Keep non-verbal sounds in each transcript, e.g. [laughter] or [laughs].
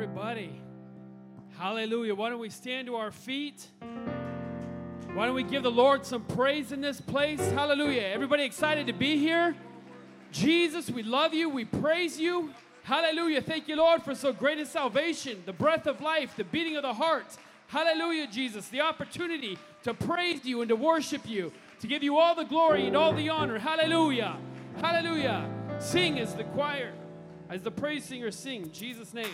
everybody. Hallelujah. Why don't we stand to our feet? Why don't we give the Lord some praise in this place? Hallelujah. Everybody excited to be here? Jesus, we love you. We praise you. Hallelujah. Thank you, Lord, for so great a salvation, the breath of life, the beating of the heart. Hallelujah, Jesus. The opportunity to praise you and to worship you, to give you all the glory and all the honor. Hallelujah. Hallelujah. Sing as the choir, as the praise singers sing. Jesus' name.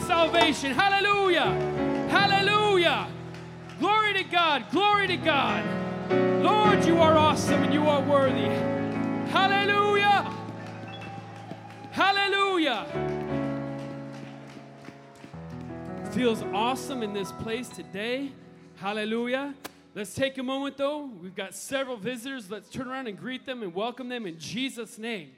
salvation. Hallelujah. Hallelujah. Glory to God. Glory to God. Lord, you are awesome and you are worthy. Hallelujah. Hallelujah. Feels awesome in this place today. Hallelujah. Let's take a moment though. We've got several visitors. Let's turn around and greet them and welcome them in Jesus' name.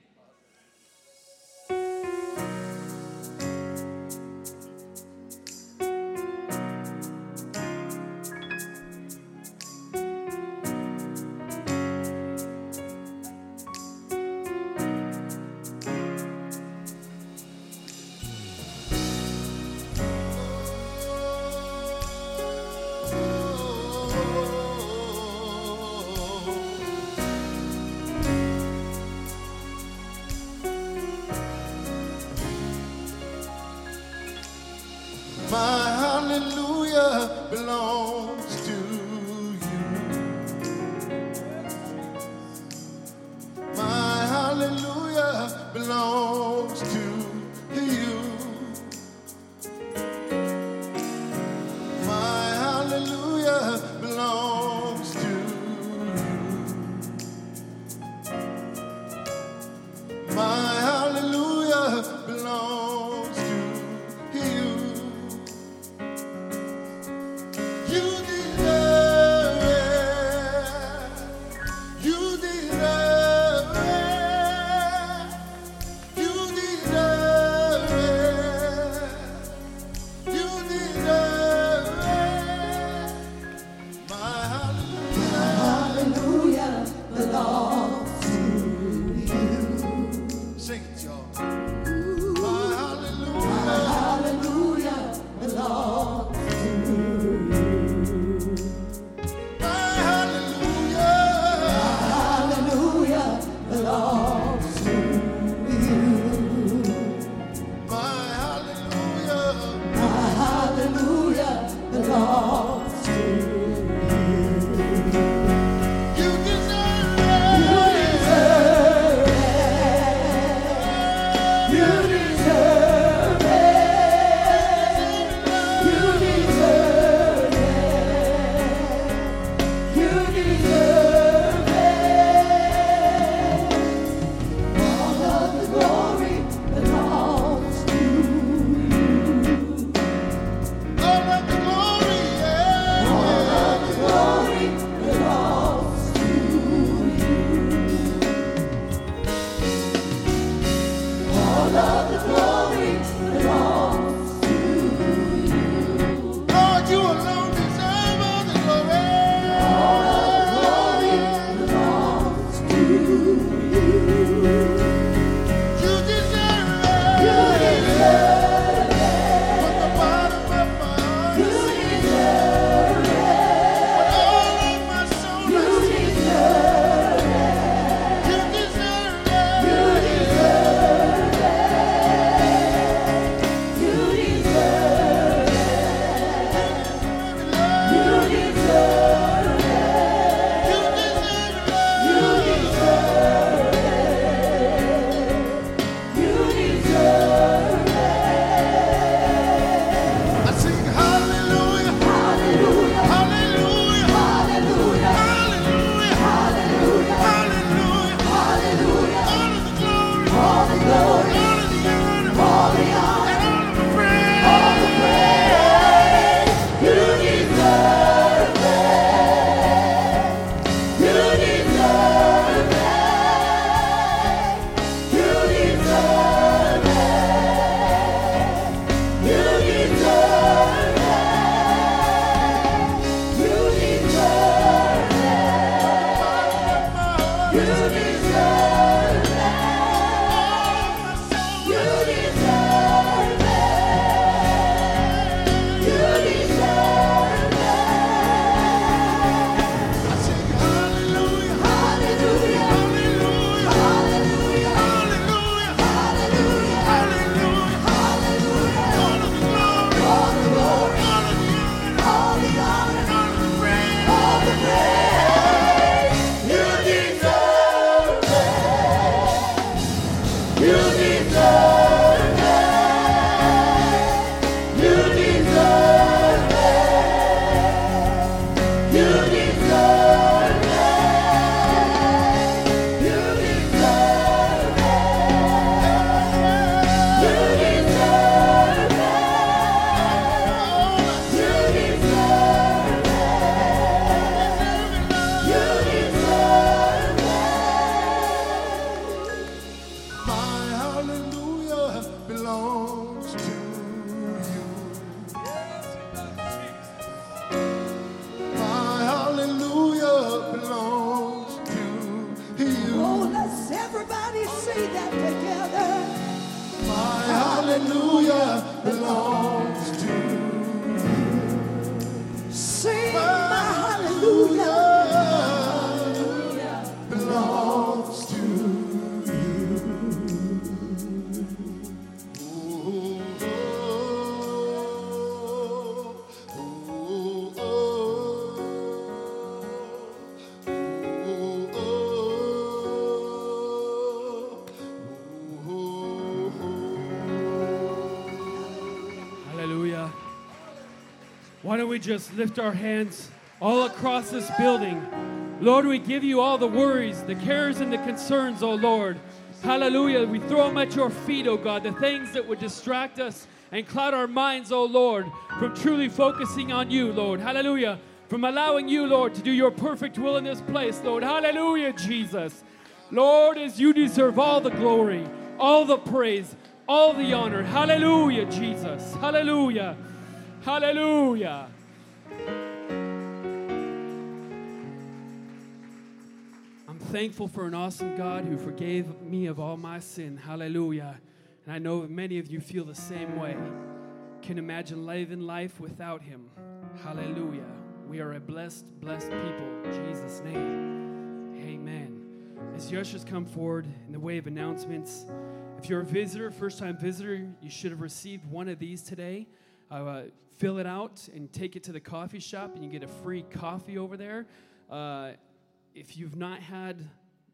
Just lift our hands all across this building? Lord, we give you all the worries, the cares, and the concerns, oh Lord. Hallelujah. We throw them at your feet, oh God, the things that would distract us and cloud our minds, oh Lord, from truly focusing on you, Lord. Hallelujah. From allowing you, Lord, to do your perfect will in this place, Lord. Hallelujah, Jesus. Lord, as you deserve all the glory, all the praise, all the honor. Hallelujah, Jesus. Hallelujah. Hallelujah. Thankful for an awesome God who forgave me of all my sin. Hallelujah. And I know many of you feel the same way. Can imagine living life without Him. Hallelujah. We are a blessed, blessed people. In Jesus' name. Amen. As the ushers come forward in the way of announcements, if you're a visitor, first time visitor, you should have received one of these today. Uh, fill it out and take it to the coffee shop, and you get a free coffee over there. Uh, if you've not had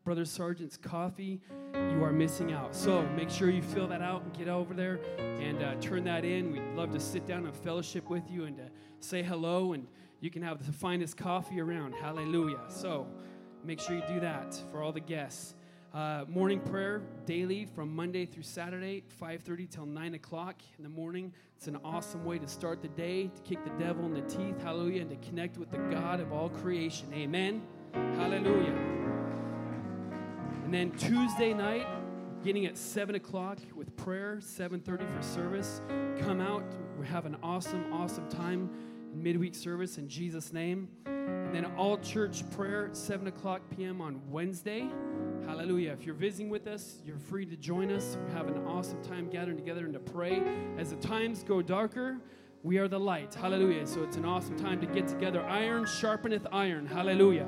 Brother Sargent's coffee, you are missing out. So make sure you fill that out and get over there and uh, turn that in. We'd love to sit down and fellowship with you and to say hello, and you can have the finest coffee around. Hallelujah. So make sure you do that for all the guests. Uh, morning prayer daily from Monday through Saturday, 5:30 till 9 o'clock in the morning. It's an awesome way to start the day, to kick the devil in the teeth, hallelujah, and to connect with the God of all creation. Amen. Hallelujah. And then Tuesday night, beginning at 7 o'clock with prayer, 7.30 for service. Come out. We have an awesome, awesome time in midweek service in Jesus' name. And then all church prayer 7 o'clock p.m. on Wednesday. Hallelujah. If you're visiting with us, you're free to join us. We have an awesome time gathering together and to pray. As the times go darker, we are the light. Hallelujah. So it's an awesome time to get together. Iron sharpeneth iron. Hallelujah.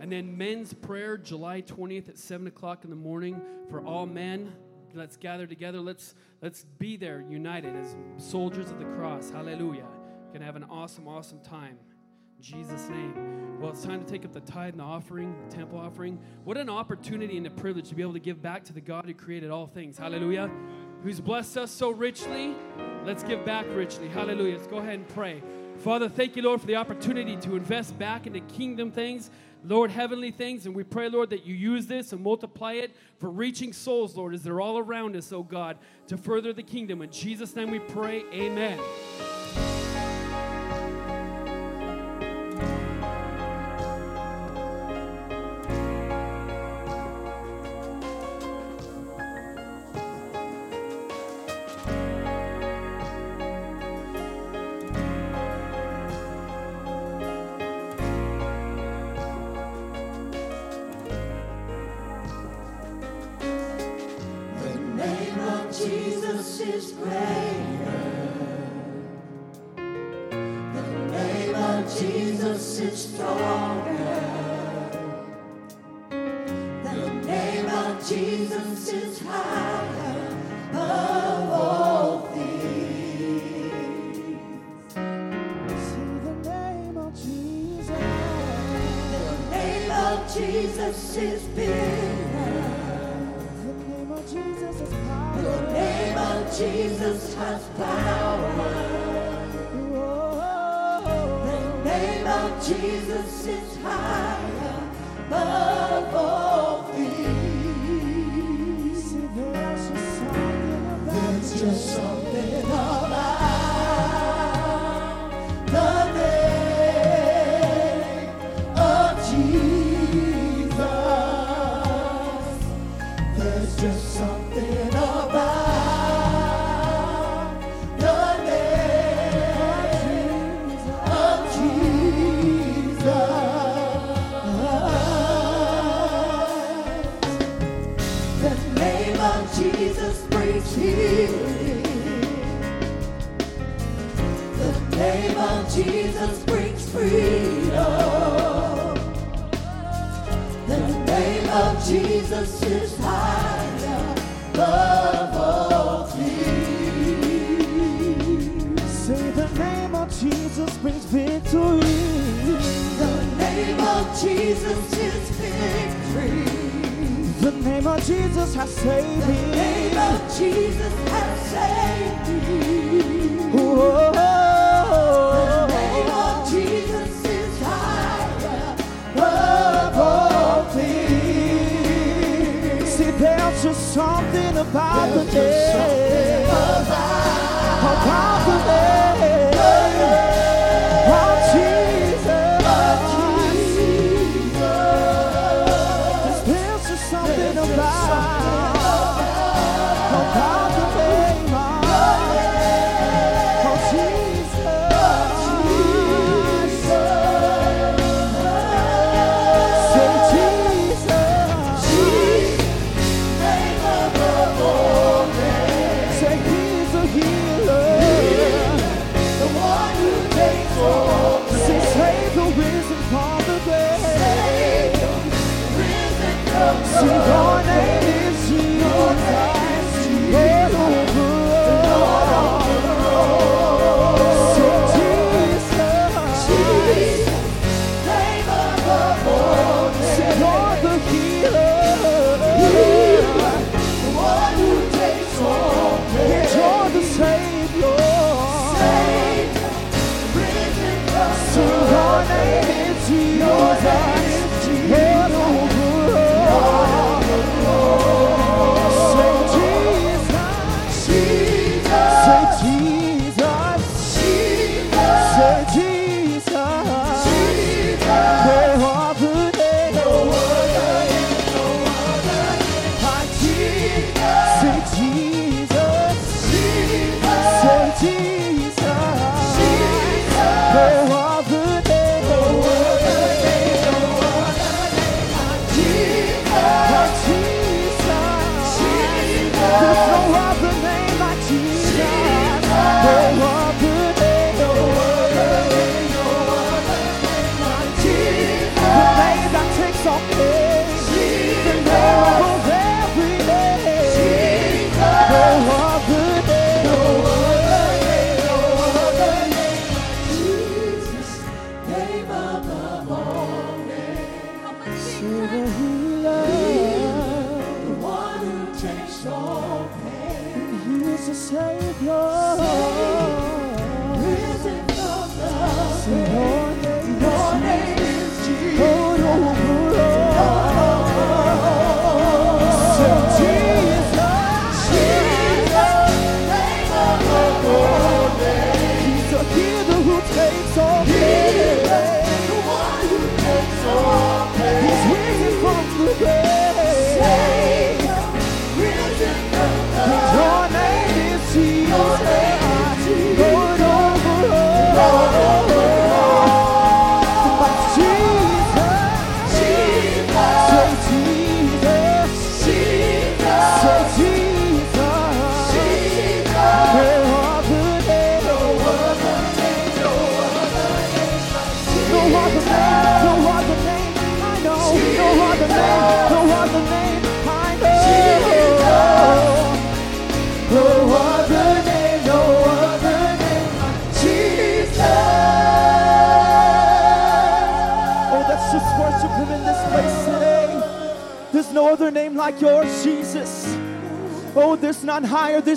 And then men's prayer, July 20th at 7 o'clock in the morning for all men. Let's gather together. Let's, let's be there united as soldiers of the cross. Hallelujah. Gonna have an awesome, awesome time. Jesus' name. Well, it's time to take up the tithe and the offering, the temple offering. What an opportunity and a privilege to be able to give back to the God who created all things. Hallelujah. Who's blessed us so richly. Let's give back richly. Hallelujah. Let's go ahead and pray. Father, thank you, Lord, for the opportunity to invest back into kingdom things. Lord, heavenly things. And we pray, Lord, that you use this and multiply it for reaching souls, Lord, as they're all around us, oh God, to further the kingdom. In Jesus' name we pray, amen.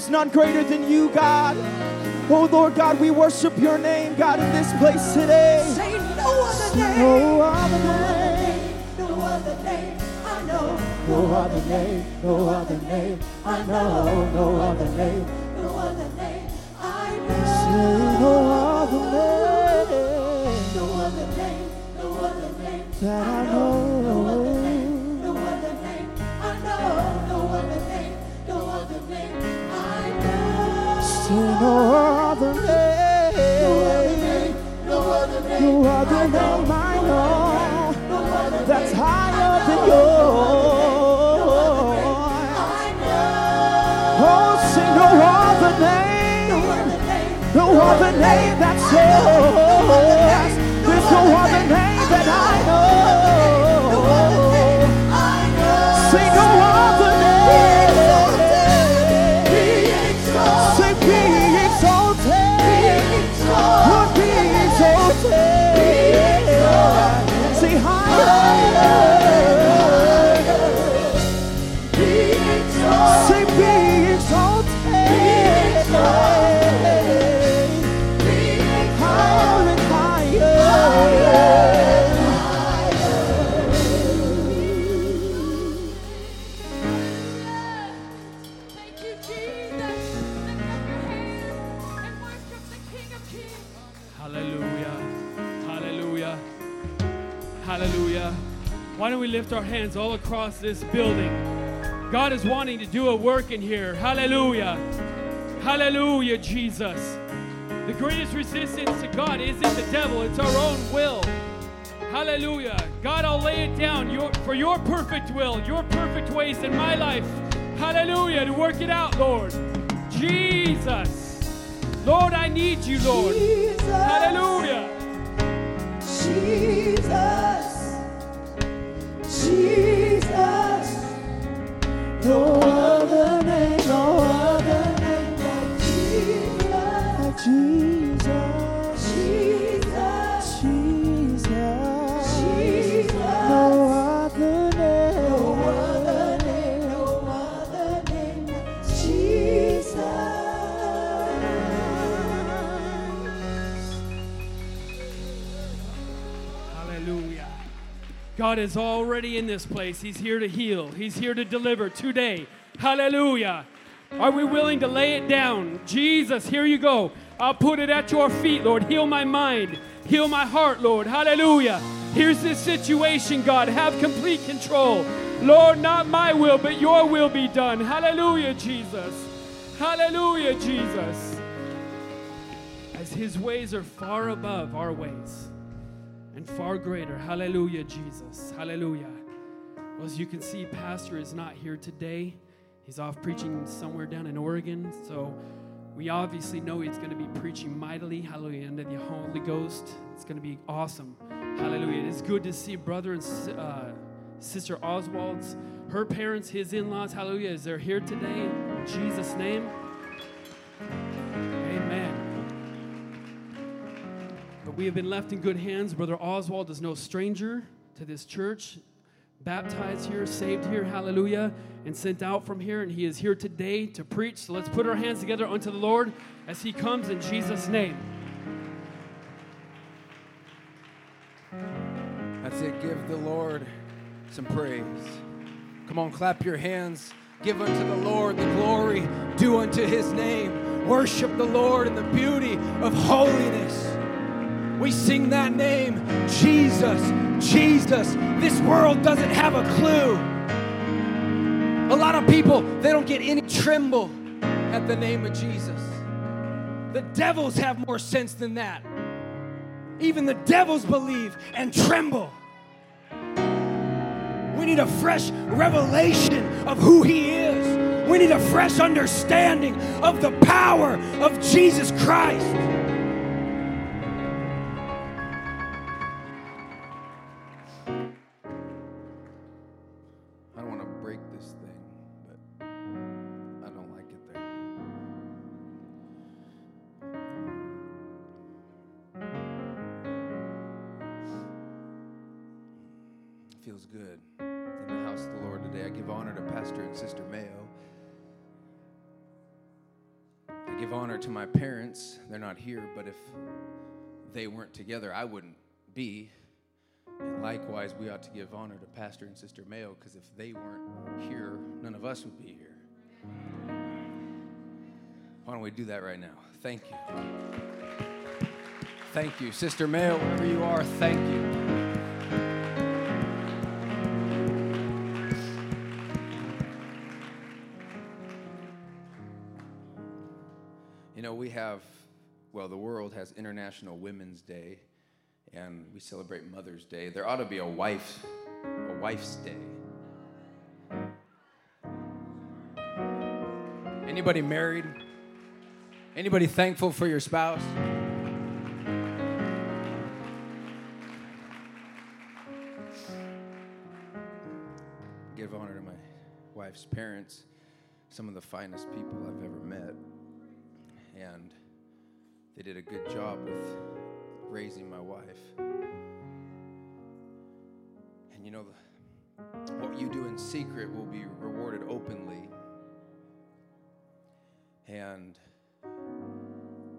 There's none greater across this building? God is wanting to do a work in here. Hallelujah. Hallelujah, Jesus. The greatest resistance to God isn't the devil, it's our own will. Hallelujah. God, I'll lay it down your, for your perfect will, your perfect ways in my life. Hallelujah. To work it out, Lord. Jesus. Lord, I need you, Lord. Jesus. Hallelujah. Jesus. Jesus. No other name, no other name Like Jesus. like Jesus. God is already in this place. He's here to heal, He's here to deliver today. Hallelujah. Are we willing to lay it down? Jesus, here you go. I'll put it at your feet, Lord. Heal my mind, heal my heart, Lord. Hallelujah. Here's this situation, God. Have complete control. Lord, not my will, but your will be done. Hallelujah, Jesus. Hallelujah, Jesus. As his ways are far above our ways far greater. Hallelujah, Jesus. Hallelujah. Well, as you can see, Pastor is not here today. He's off preaching somewhere down in Oregon. So we obviously know he's going to be preaching mightily. Hallelujah. Under the Holy Ghost. It's going to be awesome. Hallelujah. It is good to see brother and uh, sister Oswald's, her parents, his in laws. Hallelujah. Is they're here today. In Jesus' name. We have been left in good hands. Brother Oswald is no stranger to this church. Baptized here, saved here, hallelujah, and sent out from here. And he is here today to preach. So let's put our hands together unto the Lord as he comes in Jesus' name. That's it. Give the Lord some praise. Come on, clap your hands. Give unto the Lord the glory due unto his name. Worship the Lord in the beauty of holiness. We sing that name, Jesus, Jesus. This world doesn't have a clue. A lot of people, they don't get any tremble at the name of Jesus. The devils have more sense than that. Even the devils believe and tremble. We need a fresh revelation of who He is. We need a fresh understanding of the power of Jesus Christ. Feels good in the house of the Lord today. I give honor to Pastor and Sister Mayo. I give honor to my parents. They're not here, but if they weren't together, I wouldn't be. And likewise, we ought to give honor to Pastor and Sister Mayo because if they weren't here, none of us would be here. Why don't we do that right now? Thank you. Thank you. Sister Mayo, wherever you are, thank you. Well, the world has International Women's Day, and we celebrate Mother's Day. There ought to be a wife, a wife's day. Anybody married? Anybody thankful for your spouse? Give honor to my wife's parents, some of the finest people I've ever met. And they did a good job with raising my wife. And you know, what you do in secret will be rewarded openly. And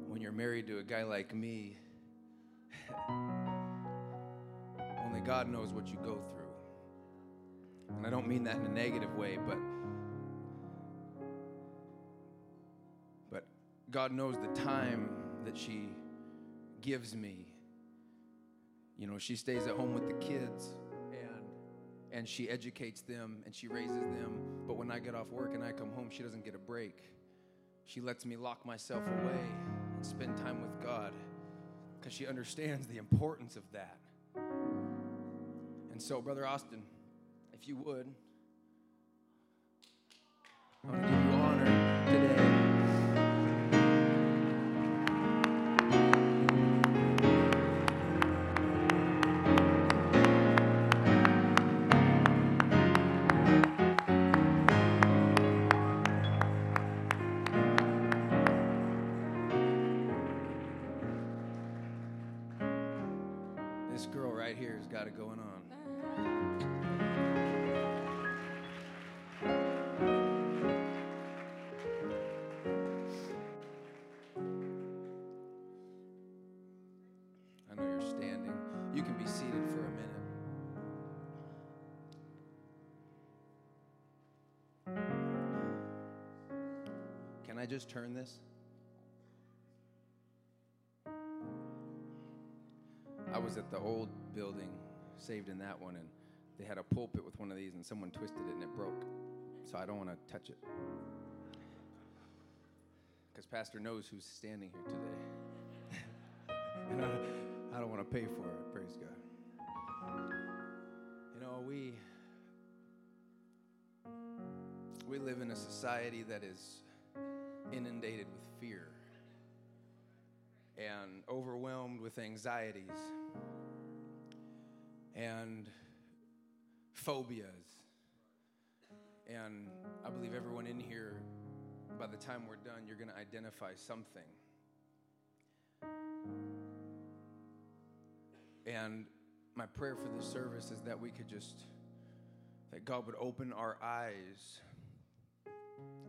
when you're married to a guy like me, [laughs] only God knows what you go through. And I don't mean that in a negative way, but but God knows the time that she gives me. You know, she stays at home with the kids and and she educates them and she raises them, but when I get off work and I come home, she doesn't get a break. She lets me lock myself away and spend time with God because she understands the importance of that. And so, Brother Austin, if you would, Can I just turn this? I was at the old building, saved in that one, and they had a pulpit with one of these, and someone twisted it and it broke. So I don't want to touch it. Because Pastor knows who's standing here today. [laughs] and I, I don't want to pay for it, praise God. You know, we we live in a society that is inundated with fear and overwhelmed with anxieties and phobias. And I believe everyone in here, by the time we're done, you're going to identify something. And my prayer for this service is that we could just, that God would open our eyes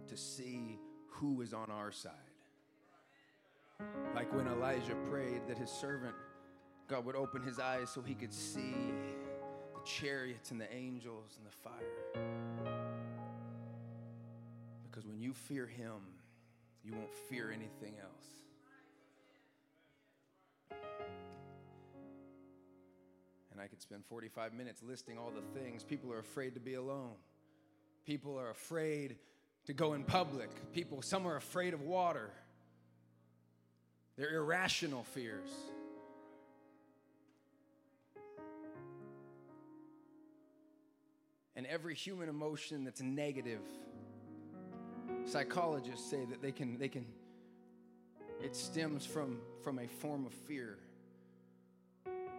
to see who is on our side. Like when Elijah prayed that his servant, God would open his eyes so he could see the chariots and the angels and the fire. Because when you fear him, you won't fear anything else. And I could spend 45 minutes listing all the things. People are afraid to be alone. People are afraid to go in public. People, some are afraid of water. They're irrational fears. And every human emotion that's negative, psychologists say that they can, they can, it stems from, from a form of fear.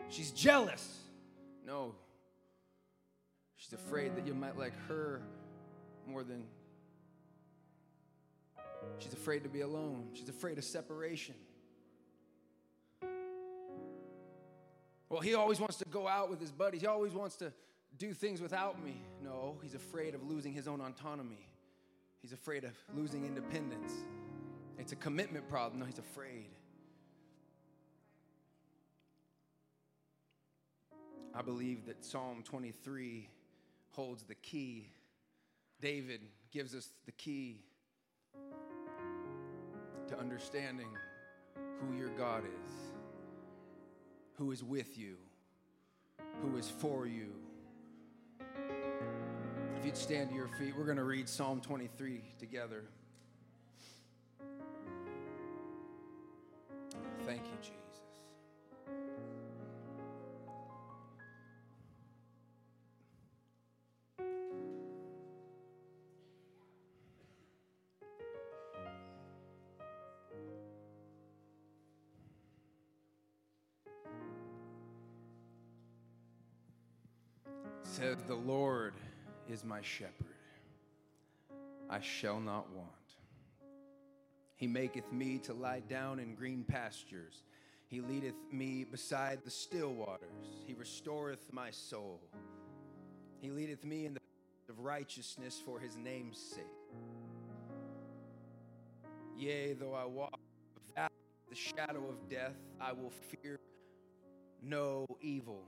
She's jealous. No. She's afraid that you might like her more than. She's afraid to be alone. She's afraid of separation. Well, he always wants to go out with his buddies. He always wants to do things without me. No, he's afraid of losing his own autonomy. He's afraid of losing independence. It's a commitment problem. No, he's afraid. I believe that Psalm 23 holds the key. David gives us the key to understanding who your God is, who is with you, who is for you. If you'd stand to your feet, we're going to read Psalm 23 together. Thank you, Jesus. Says, The Lord is my shepherd. I shall not want. He maketh me to lie down in green pastures. He leadeth me beside the still waters. He restoreth my soul. He leadeth me in the path of righteousness for his name's sake. Yea, though I walk of the shadow of death, I will fear no evil,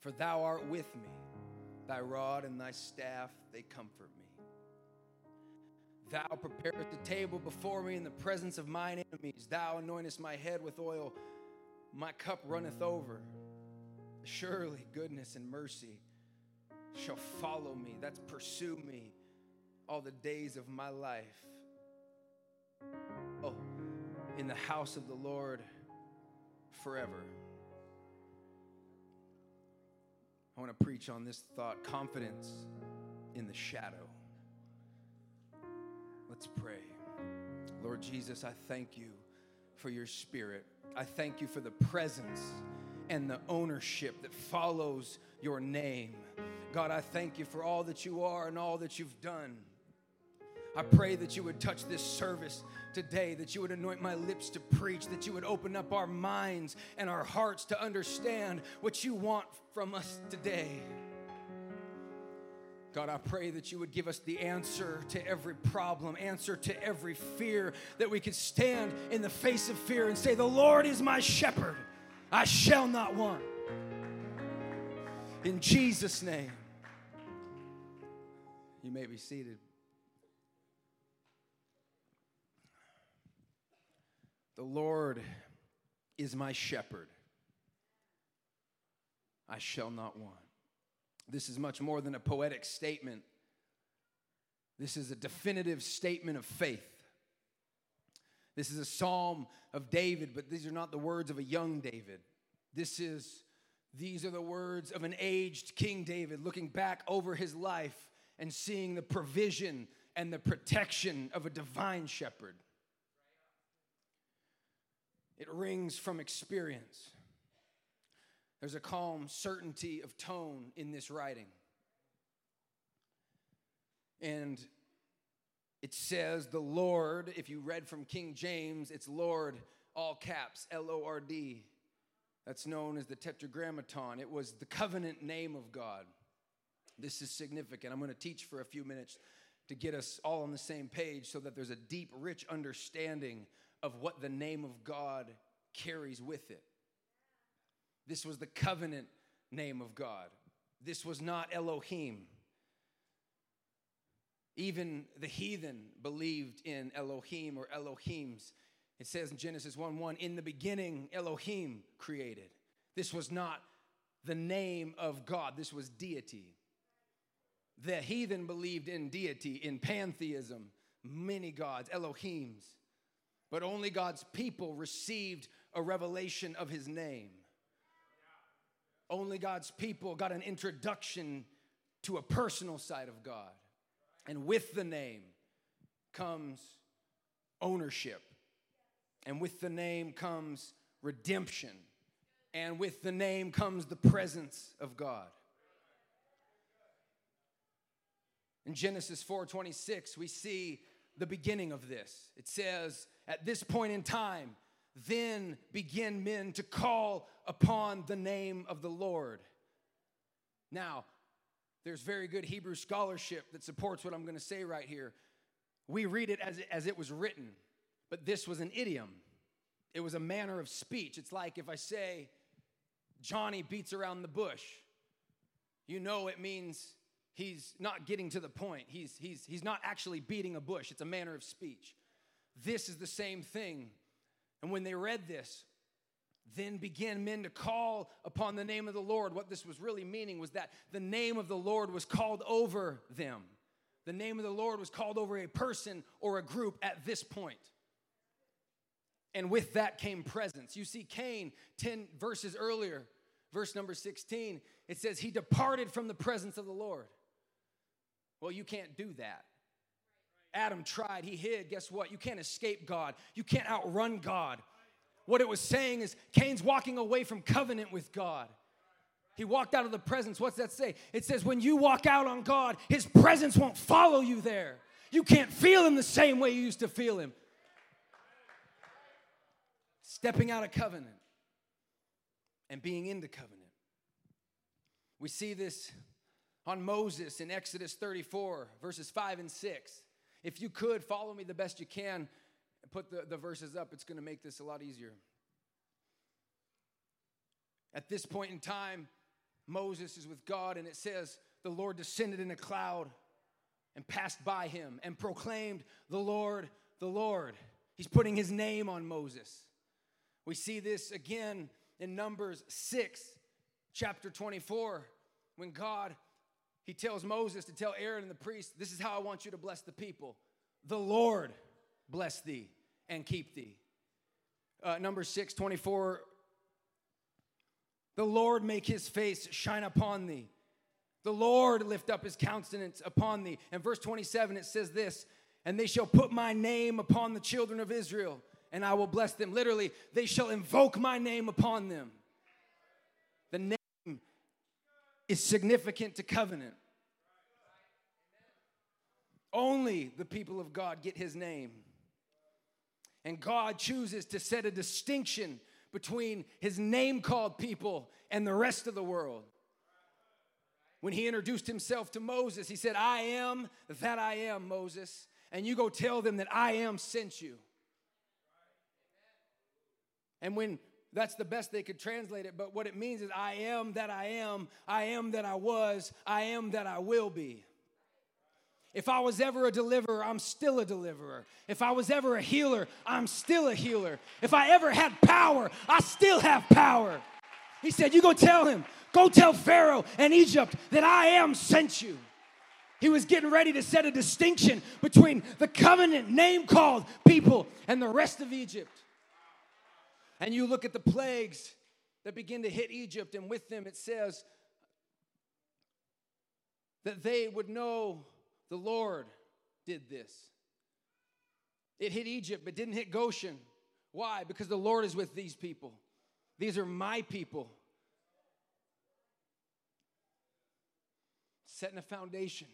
for thou art with me. Thy rod and thy staff, they comfort me. Thou preparest the table before me in the presence of mine enemies. Thou anointest my head with oil. My cup runneth over. Surely goodness and mercy shall follow me. That's pursue me all the days of my life. Oh, in the house of the Lord forever. I want to preach on this thought confidence in the shadow. Let's pray. Lord Jesus, I thank you for your spirit. I thank you for the presence and the ownership that follows your name. God, I thank you for all that you are and all that you've done. I pray that you would touch this service today, that you would anoint my lips to preach, that you would open up our minds and our hearts to understand what you want from us today. God, I pray that you would give us the answer to every problem, answer to every fear, that we could stand in the face of fear and say, The Lord is my shepherd, I shall not want. In Jesus' name. You may be seated. The Lord is my shepherd. I shall not want. This is much more than a poetic statement. This is a definitive statement of faith. This is a psalm of David, but these are not the words of a young David. This is these are the words of an aged King David looking back over his life and seeing the provision and the protection of a divine shepherd. It rings from experience. There's a calm certainty of tone in this writing. And it says, the Lord, if you read from King James, it's Lord, all caps, L O R D. That's known as the Tetragrammaton. It was the covenant name of God. This is significant. I'm going to teach for a few minutes to get us all on the same page so that there's a deep, rich understanding of what the name of God carries with it. This was the covenant name of God. This was not Elohim. Even the heathen believed in Elohim or Elohims. It says in Genesis 1 1, in the beginning, Elohim created. This was not the name of God, this was deity. The heathen believed in deity, in pantheism, many gods, Elohims. But only God's people received a revelation of his name. Only God's people got an introduction to a personal side of God. And with the name comes ownership. And with the name comes redemption. And with the name comes the presence of God. In Genesis 4:26, we see the beginning of this. It says, At this point in time, then begin men to call upon the name of the Lord. Now, There's very good Hebrew scholarship that supports what I'm going to say right here. We read it as, as it was written, but this was an idiom. It was a manner of speech. It's like if I say, Johnny beats around the bush, you know it means he's not getting to the point. He's, he's, he's not actually beating a bush, it's a manner of speech. This is the same thing. And when they read this, then began men to call upon the name of the Lord. What this was really meaning was that the name of the Lord was called over them. The name of the Lord was called over a person or a group at this point. And with that came presence. You see, Cain, 10 verses earlier, verse number 16, it says, He departed from the presence of the Lord. Well, you can't do that. Adam tried, he hid. Guess what? You can't escape God, you can't outrun God. What it was saying is Cain's walking away from covenant with God. He walked out of the presence. What's that say? It says, when you walk out on God, His presence won't follow you there. You can't feel Him the same way you used to feel Him. Stepping out of covenant and being into covenant. We see this on Moses in Exodus 34, verses 5 and 6. If you could follow me the best you can and put the, the verses up, it's going to make this a lot easier. At this point in time, Moses is with God, and it says, The Lord descended in a cloud and passed by him and proclaimed, The Lord, the Lord. He's putting his name on Moses. We see this again in Numbers 6, chapter 24, when God he tells Moses to tell Aaron and the priest, This is how I want you to bless the people. The Lord bless thee and keep thee. Uh, number 6, 24. The Lord make his face shine upon thee. The Lord lift up his countenance upon thee. And verse 27, it says this And they shall put my name upon the children of Israel, and I will bless them. Literally, they shall invoke my name upon them. The name is significant to covenant. Only the people of God get his name. And God chooses to set a distinction between his name called people and the rest of the world. When he introduced himself to Moses, he said, I am that I am, Moses. And you go tell them that I am sent you. And when that's the best they could translate it. But what it means is, I am that I am, I am that I was, I am that I will be. If I was ever a deliverer, I'm still a deliverer. If I was ever a healer, I'm still a healer. If I ever had power, I still have power. He said, You go tell him, go tell Pharaoh and Egypt that I am sent you. He was getting ready to set a distinction between the covenant name called people and the rest of Egypt. And you look at the plagues that begin to hit Egypt, and with them it says that they would know the Lord did this. It hit Egypt, but didn't hit Goshen. Why? Because the Lord is with these people. These are my people. Setting a foundation.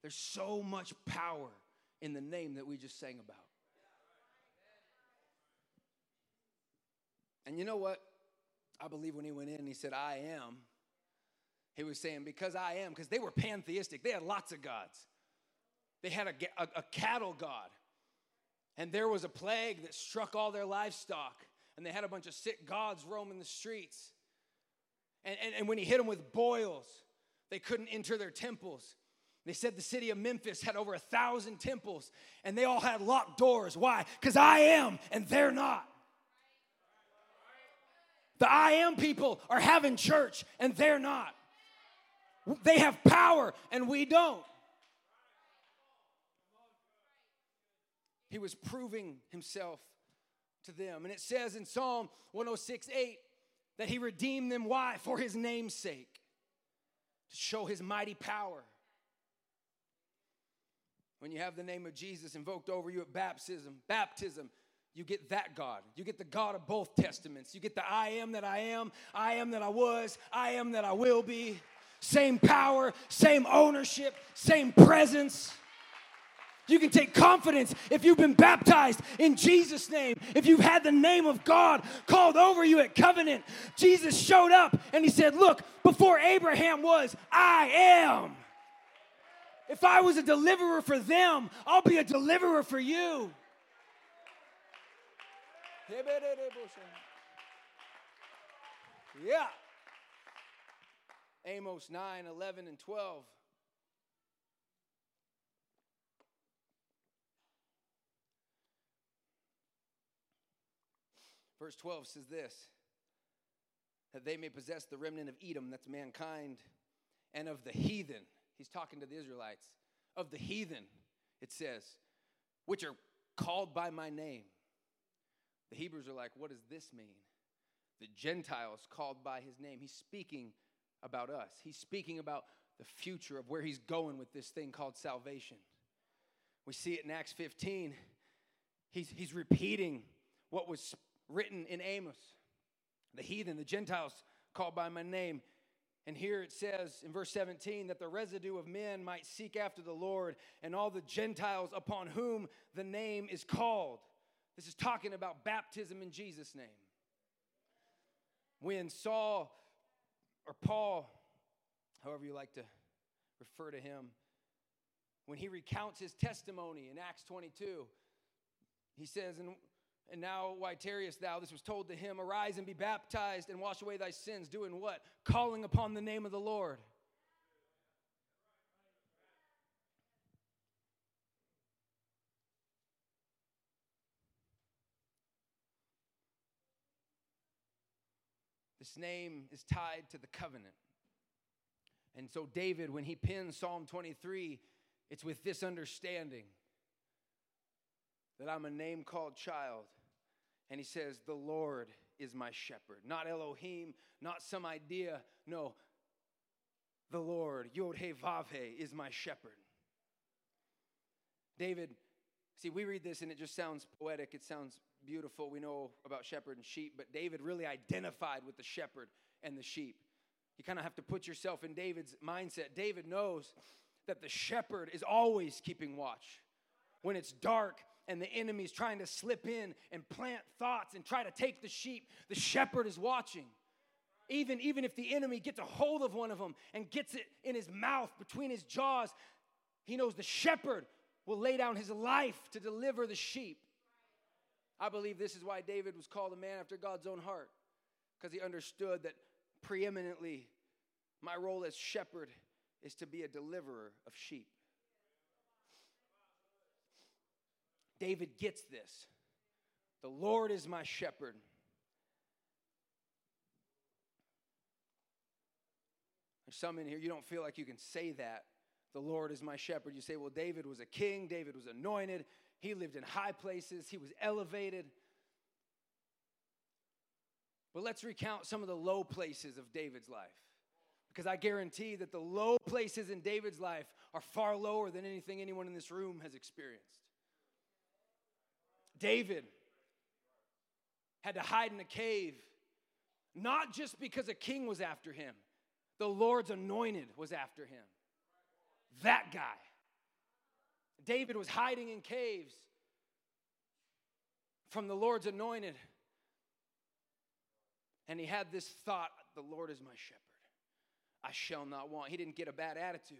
There's so much power in the name that we just sang about. And you know what? I believe when he went in, he said, I am. He was saying, because I am, because they were pantheistic. They had lots of gods. They had a, a, a, cattle god. And there was a plague that struck all their livestock. And they had a bunch of sick gods roaming the streets. And, and, and when he hit them with boils, they couldn't enter their temples. They said the city of Memphis had over a thousand temples, and they all had locked doors. Why? Because I am, and they're not. The I am people are having church and they're not. They have power and we don't. He was proving himself to them. And it says in Psalm 106 8 that he redeemed them. Why? For his name's sake, to show his mighty power. When you have the name of Jesus invoked over you at baptism, baptism, you get that God. You get the God of both testaments. You get the I am that I am, I am that I was, I am that I will be. Same power, same ownership, same presence. You can take confidence if you've been baptized in Jesus' name, if you've had the name of God called over you at covenant. Jesus showed up and he said, Look, before Abraham was, I am. If I was a deliverer for them, I'll be a deliverer for you. Yeah. Amos 9, 11, and 12. Verse 12 says this that they may possess the remnant of Edom, that's mankind, and of the heathen. He's talking to the Israelites. Of the heathen, it says, which are called by my name. The Hebrews are like, what does this mean? The Gentiles called by his name. He's speaking about us, he's speaking about the future of where he's going with this thing called salvation. We see it in Acts 15. He's, he's repeating what was written in Amos. The heathen, the Gentiles called by my name. And here it says in verse 17 that the residue of men might seek after the Lord and all the Gentiles upon whom the name is called. This is talking about baptism in Jesus' name. When Saul or Paul, however you like to refer to him, when he recounts his testimony in Acts 22, he says, And, and now, why tarriest thou? This was told to him, Arise and be baptized and wash away thy sins, doing what? Calling upon the name of the Lord. This name is tied to the covenant. And so, David, when he pins Psalm 23, it's with this understanding that I'm a name called child. And he says, The Lord is my shepherd. Not Elohim, not some idea. No, the Lord, Yod He Vav is my shepherd. David, see, we read this and it just sounds poetic. It sounds beautiful. We know about shepherd and sheep, but David really identified with the shepherd and the sheep. You kind of have to put yourself in David's mindset. David knows that the shepherd is always keeping watch. When it's dark and the enemy's trying to slip in and plant thoughts and try to take the sheep, the shepherd is watching. Even, even if the enemy gets a hold of one of them and gets it in his mouth between his jaws, he knows the shepherd will lay down his life to deliver the sheep. I believe this is why David was called a man after God's own heart, because he understood that preeminently my role as shepherd is to be a deliverer of sheep. David gets this. The Lord is my shepherd. There's some in here, you don't feel like you can say that. The Lord is my shepherd. You say, well, David was a king, David was anointed, he lived in high places, he was elevated. But let's recount some of the low places of David's life. Because I guarantee that the low places in David's life are far lower than anything anyone in this room has experienced. David had to hide in a cave, not just because a king was after him, the Lord's anointed was after him. That guy. David was hiding in caves from the Lord's anointed. And he had this thought the Lord is my shepherd. I shall not want. He didn't get a bad attitude,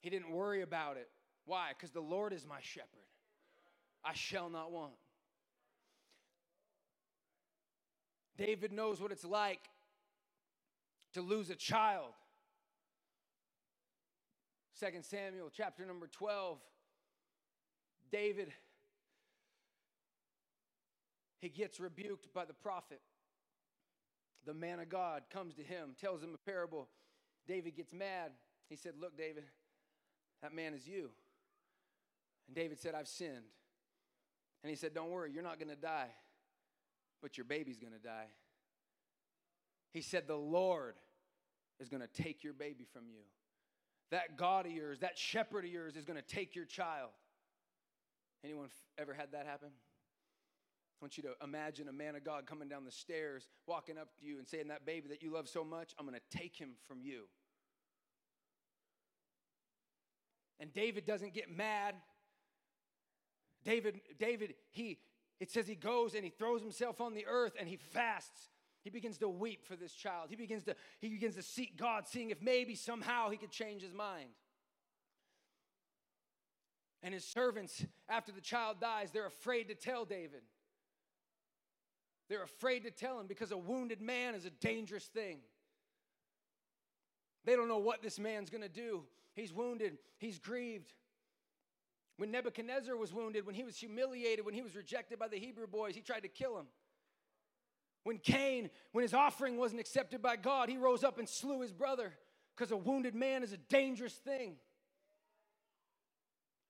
he didn't worry about it. Why? Because the Lord is my shepherd. I shall not want. David knows what it's like to lose a child. 2 Samuel chapter number 12. David, he gets rebuked by the prophet. The man of God comes to him, tells him a parable. David gets mad. He said, Look, David, that man is you. And David said, I've sinned. And he said, Don't worry, you're not going to die, but your baby's going to die. He said, The Lord is going to take your baby from you. That God of yours, that shepherd of yours is going to take your child. Anyone ever had that happen? I want you to imagine a man of God coming down the stairs, walking up to you and saying, That baby that you love so much, I'm going to take him from you. And David doesn't get mad. David, David, he, it says he goes and he throws himself on the earth and he fasts. He begins to weep for this child. He begins to, he begins to seek God, seeing if maybe somehow he could change his mind. And his servants, after the child dies, they're afraid to tell David. They're afraid to tell him because a wounded man is a dangerous thing. They don't know what this man's gonna do. He's wounded, he's grieved. When Nebuchadnezzar was wounded, when he was humiliated, when he was rejected by the Hebrew boys, he tried to kill him. When Cain, when his offering wasn't accepted by God, he rose up and slew his brother because a wounded man is a dangerous thing.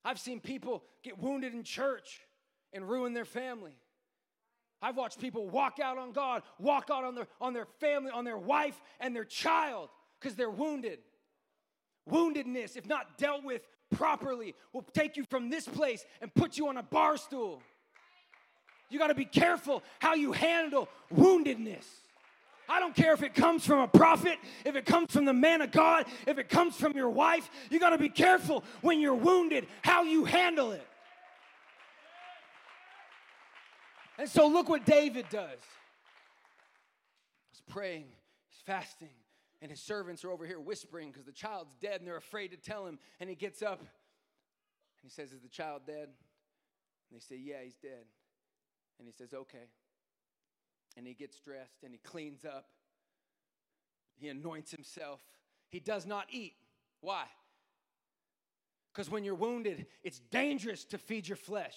I've seen people get wounded in church and ruin their family. I've watched people walk out on God, walk out on their, on their family, on their wife and their child because they're wounded. Woundedness, if not dealt with properly, will take you from this place and put you on a bar stool. You got to be careful how you handle woundedness. I don't care if it comes from a prophet, if it comes from the man of God, if it comes from your wife. You got to be careful when you're wounded how you handle it. And so look what David does. He's praying, he's fasting, and his servants are over here whispering because the child's dead and they're afraid to tell him. And he gets up and he says, Is the child dead? And they say, Yeah, he's dead. And he says, Okay. And he gets dressed and he cleans up. He anoints himself. He does not eat. Why? Because when you're wounded, it's dangerous to feed your flesh.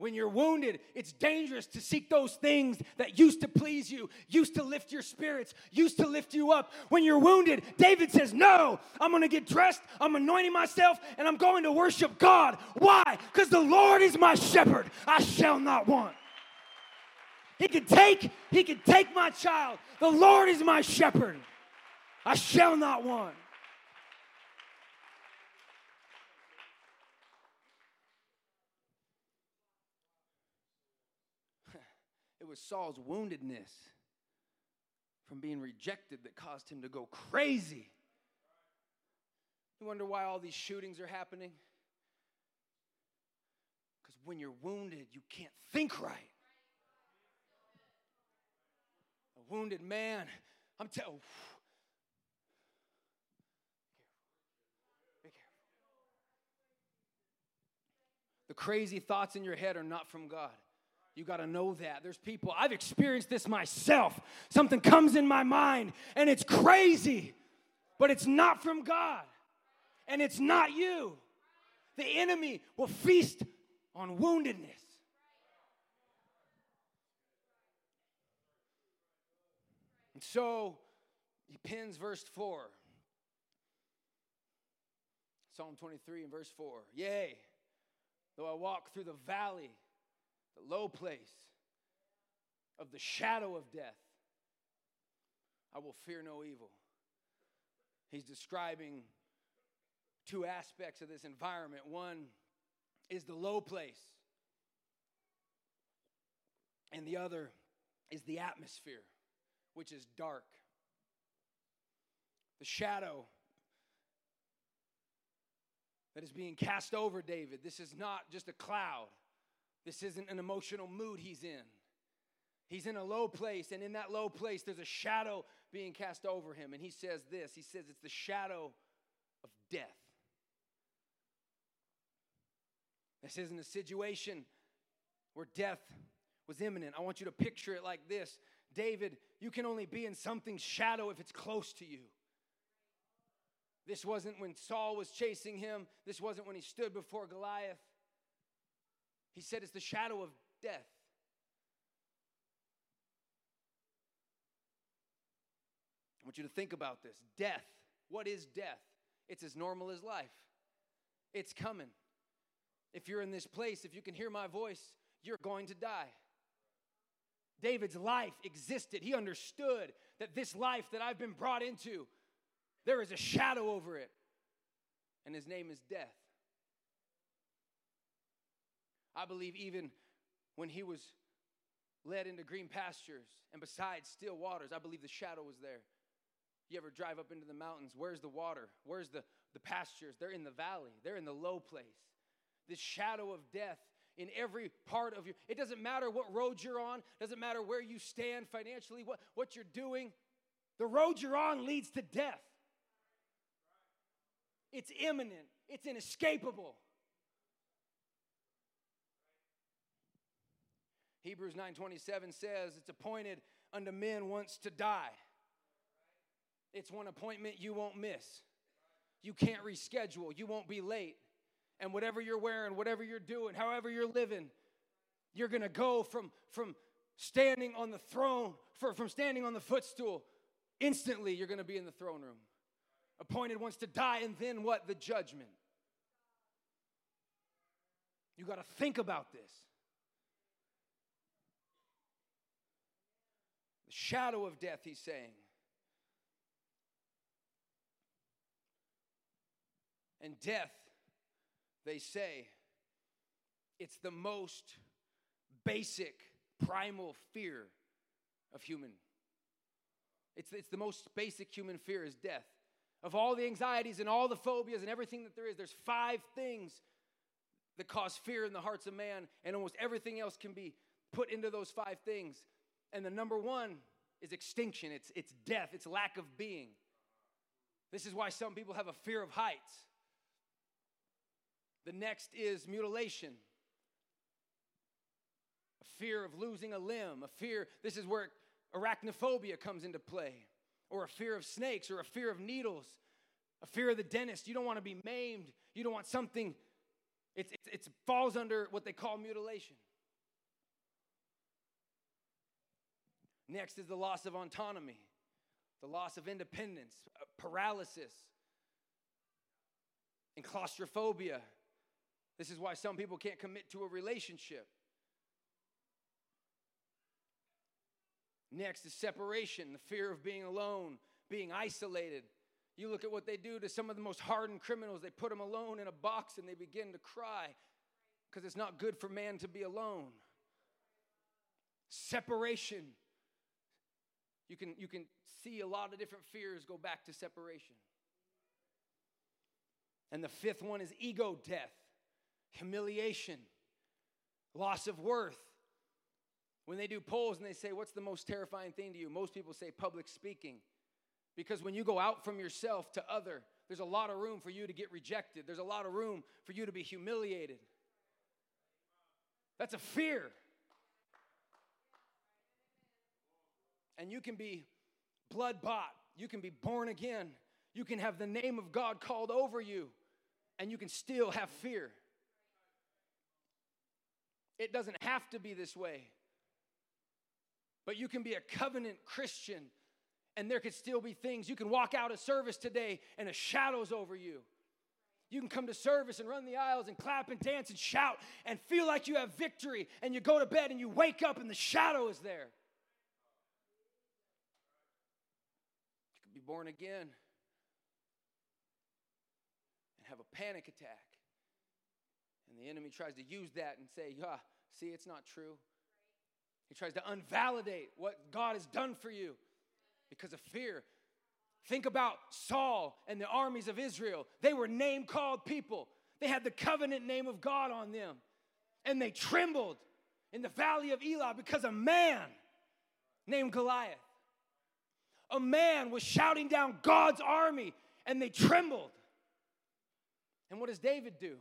When you're wounded, it's dangerous to seek those things that used to please you, used to lift your spirits, used to lift you up. When you're wounded, David says, No, I'm gonna get dressed, I'm anointing myself, and I'm going to worship God. Why? Because the Lord is my shepherd, I shall not want. He can take, he can take my child. The Lord is my shepherd. I shall not want. It was Saul's woundedness from being rejected that caused him to go crazy. You wonder why all these shootings are happening? Because when you're wounded, you can't think right. A wounded man, I'm telling you, Be careful. The crazy thoughts in your head are not from God. You got to know that. There's people, I've experienced this myself. Something comes in my mind and it's crazy, but it's not from God and it's not you. The enemy will feast on woundedness. And so he pins verse 4. Psalm 23 and verse 4. Yea, though I walk through the valley, the low place of the shadow of death, I will fear no evil. He's describing two aspects of this environment. One is the low place, and the other is the atmosphere, which is dark. The shadow that is being cast over David, this is not just a cloud. This isn't an emotional mood he's in. He's in a low place, and in that low place, there's a shadow being cast over him. And he says this He says it's the shadow of death. This isn't a situation where death was imminent. I want you to picture it like this David, you can only be in something's shadow if it's close to you. This wasn't when Saul was chasing him, this wasn't when he stood before Goliath. He said it's the shadow of death. I want you to think about this. Death. What is death? It's as normal as life. It's coming. If you're in this place, if you can hear my voice, you're going to die. David's life existed. He understood that this life that I've been brought into, there is a shadow over it, and his name is death. I believe even when he was led into green pastures and beside still waters, I believe the shadow was there. You ever drive up into the mountains? Where's the water? Where's the, the pastures? They're in the valley, they're in the low place. This shadow of death in every part of your it doesn't matter what road you're on doesn't matter where you stand financially what, what you're doing the road you're on leads to death it's imminent it's inescapable Hebrews 9:27 says it's appointed unto men once to die. It's one appointment you won't miss. You can't reschedule. You won't be late. And whatever you're wearing, whatever you're doing, however you're living, you're going to go from from standing on the throne, for, from standing on the footstool, instantly you're going to be in the throne room. Appointed once to die, and then what? The judgment. You got to think about this. The shadow of death, he's saying. And death, they say, it's the most basic, primal fear of human. It's, it's the most basic human fear is death. Of all the anxieties and all the phobias and everything that there is, there's five things that cause fear in the hearts of man, and almost everything else can be put into those five things. And the number one is extinction, it's, it's death, it's lack of being. This is why some people have a fear of heights. The next is mutilation. A fear of losing a limb, a fear, this is where arachnophobia comes into play, or a fear of snakes, or a fear of needles, a fear of the dentist. You don't want to be maimed, you don't want something, it, it, it falls under what they call mutilation. Next is the loss of autonomy, the loss of independence, uh, paralysis, and claustrophobia. This is why some people can't commit to a relationship. Next is separation, the fear of being alone, being isolated. You look at what they do to some of the most hardened criminals. They put them alone in a box and they begin to cry because it's not good for man to be alone. Separation. You can, you can see a lot of different fears go back to separation. And the fifth one is ego death, humiliation, loss of worth, when they do polls and they say, What's the most terrifying thing to you? Most people say public speaking. Because when you go out from yourself to other, there's a lot of room for you to get rejected, there's a lot of room for you to be humiliated. That's a fear. And you can be blood bought, you can be born again, you can have the name of God called over you, and you can still have fear. It doesn't have to be this way. But you can be a covenant Christian and there could still be things. You can walk out of service today and a shadow's over you. You can come to service and run the aisles and clap and dance and shout and feel like you have victory. And you go to bed and you wake up and the shadow is there. You could be born again and have a panic attack. And the enemy tries to use that and say, yeah, see, it's not true. He tries to unvalidate what God has done for you because of fear. Think about Saul and the armies of Israel. They were name called people, they had the covenant name of God on them. And they trembled in the valley of Elah because a man named Goliath, a man was shouting down God's army and they trembled. And what does David do?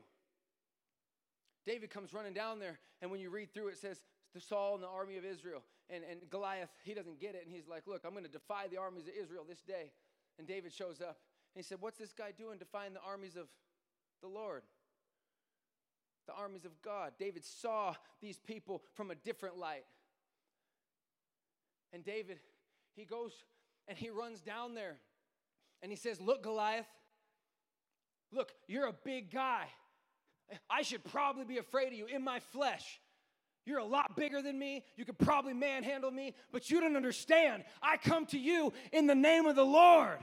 David comes running down there, and when you read through it, it says the Saul and the army of Israel. And, and Goliath, he doesn't get it. And he's like, Look, I'm going to defy the armies of Israel this day. And David shows up. And he said, What's this guy doing defying the armies of the Lord? The armies of God. David saw these people from a different light. And David, he goes and he runs down there and he says, Look, Goliath, look, you're a big guy. I should probably be afraid of you in my flesh. You're a lot bigger than me. You could probably manhandle me, but you don't understand. I come to you in the name of the Lord.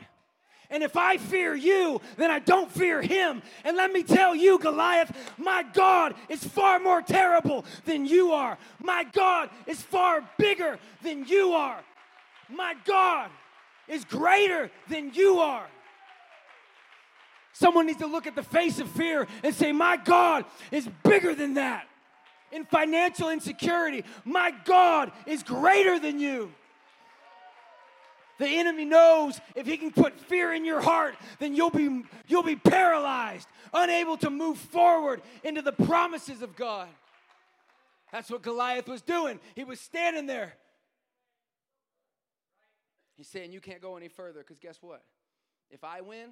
And if I fear you, then I don't fear him. And let me tell you, Goliath, my God is far more terrible than you are. My God is far bigger than you are. My God is greater than you are. Someone needs to look at the face of fear and say, My God is bigger than that in financial insecurity, my God is greater than you. The enemy knows if he can put fear in your heart, then you'll be, you'll be paralyzed, unable to move forward into the promises of God. That's what Goliath was doing. He was standing there. He's saying, You can't go any further because guess what? If I win,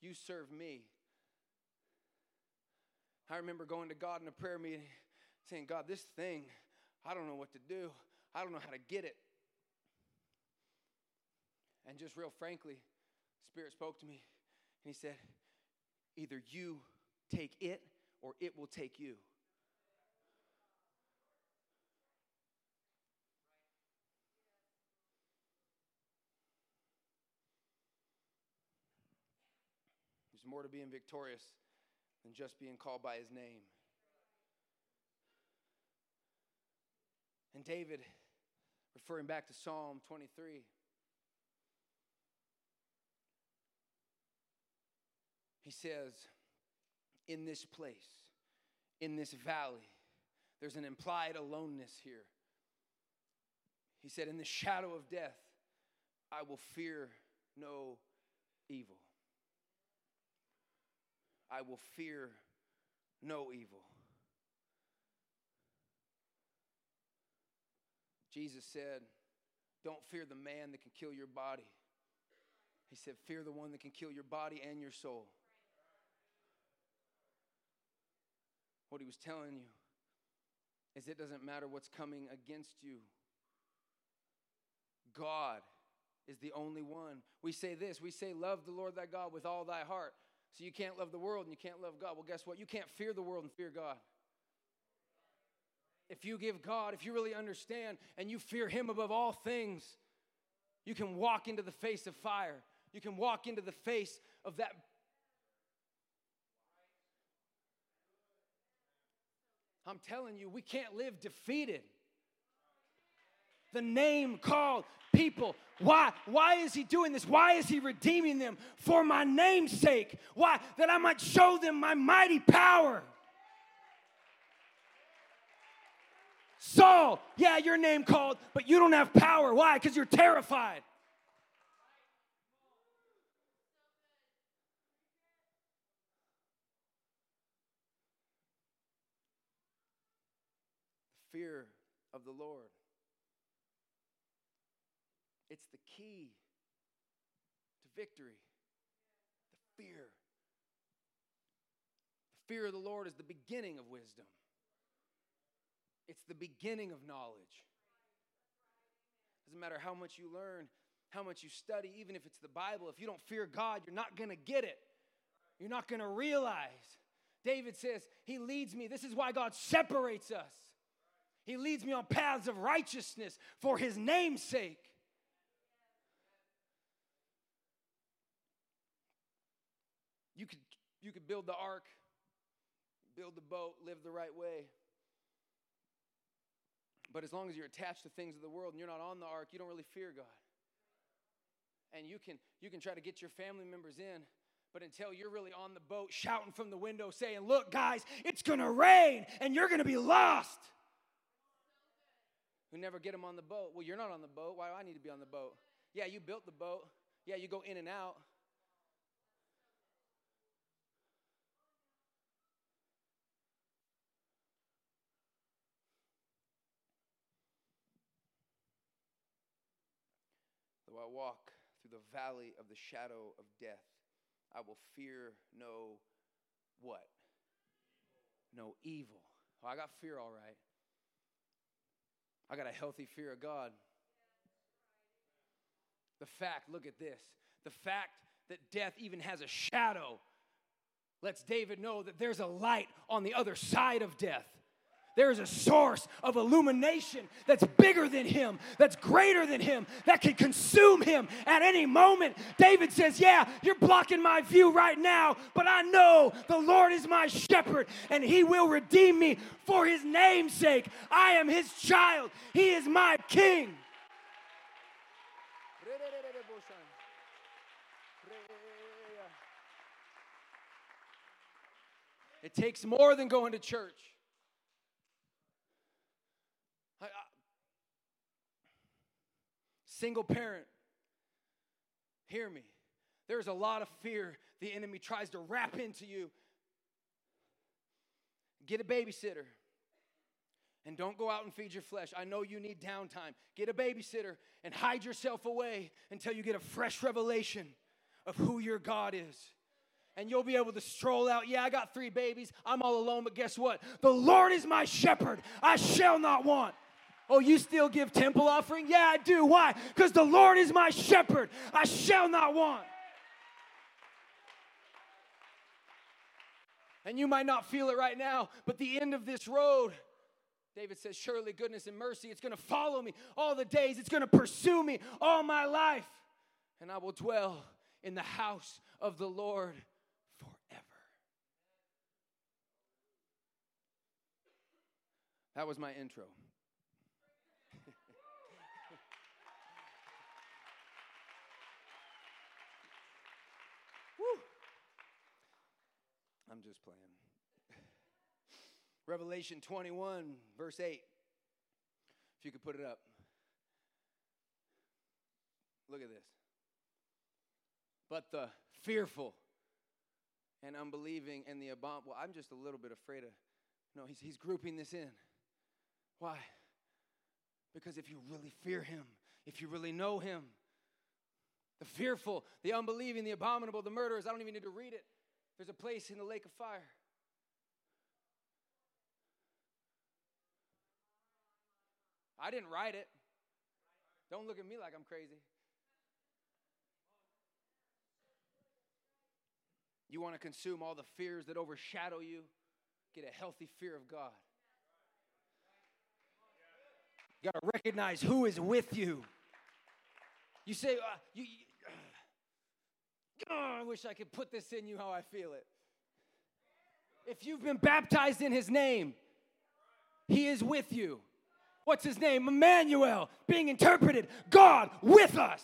you serve me. I remember going to God in a prayer meeting saying, God, this thing, I don't know what to do. I don't know how to get it. And just real frankly, Spirit spoke to me and He said, Either you take it or it will take you. There's more to being victorious than just being called by his name. And David, referring back to Psalm 23, he says, In this place, in this valley, there's an implied aloneness here. He said, In the shadow of death, I will fear no evil. I will fear no evil. Jesus said, Don't fear the man that can kill your body. He said, Fear the one that can kill your body and your soul. What he was telling you is it doesn't matter what's coming against you. God is the only one. We say this we say, Love the Lord thy God with all thy heart. So you can't love the world and you can't love God. Well, guess what? You can't fear the world and fear God. If you give God, if you really understand and you fear Him above all things, you can walk into the face of fire. You can walk into the face of that. I'm telling you, we can't live defeated the name called people. Why? Why is he doing this? Why is he redeeming them? For my name's sake. Why? That I might show them my mighty power. Saul, yeah, your name called, but you don't have power. Why? Because you're terrified. Fear of the Lord. It's the key to victory. The fear. The fear of the Lord is the beginning of wisdom, it's the beginning of knowledge. Doesn't matter how much you learn, how much you study, even if it's the Bible, if you don't fear God, you're not going to get it. You're not going to realize. David says, He leads me. This is why God separates us. He leads me on paths of righteousness for His name's sake. You could, you could build the ark, build the boat, live the right way. But as long as you're attached to things of the world and you're not on the ark, you don't really fear God. And you can, you can try to get your family members in, but until you're really on the boat shouting from the window saying, Look, guys, it's gonna rain and you're gonna be lost. We never get them on the boat. Well, you're not on the boat. Why do I need to be on the boat? Yeah, you built the boat. Yeah, you go in and out. I walk through the valley of the shadow of death, I will fear no what? No evil. Oh, I got fear all right. I got a healthy fear of God. The fact, look at this. The fact that death even has a shadow lets David know that there's a light on the other side of death. There is a source of illumination that's bigger than him, that's greater than him, that can consume him at any moment. David says, Yeah, you're blocking my view right now, but I know the Lord is my shepherd and he will redeem me for his name's sake. I am his child, he is my king. It takes more than going to church. I, I, single parent, hear me. There's a lot of fear the enemy tries to wrap into you. Get a babysitter. And don't go out and feed your flesh. I know you need downtime. Get a babysitter and hide yourself away until you get a fresh revelation of who your God is. And you'll be able to stroll out. Yeah, I got three babies. I'm all alone, but guess what? The Lord is my shepherd. I shall not want. Oh, you still give temple offering? Yeah, I do. Why? Because the Lord is my shepherd. I shall not want. And you might not feel it right now, but the end of this road, David says, Surely goodness and mercy, it's going to follow me all the days. It's going to pursue me all my life. And I will dwell in the house of the Lord forever. That was my intro. I'm just playing. [laughs] Revelation 21, verse 8. If you could put it up. Look at this. But the fearful and unbelieving and the abominable. Well, I'm just a little bit afraid of. No, he's, he's grouping this in. Why? Because if you really fear him, if you really know him, the fearful, the unbelieving, the abominable, the murderers, I don't even need to read it. There's a place in the lake of fire. I didn't write it. Don't look at me like I'm crazy. You want to consume all the fears that overshadow you? Get a healthy fear of God. You got to recognize who is with you. You say, uh, you, you- oh, I wish I could put this in you how I feel it. If you've been baptized in his name, he is with you. What's his name? Emmanuel, being interpreted, God with us.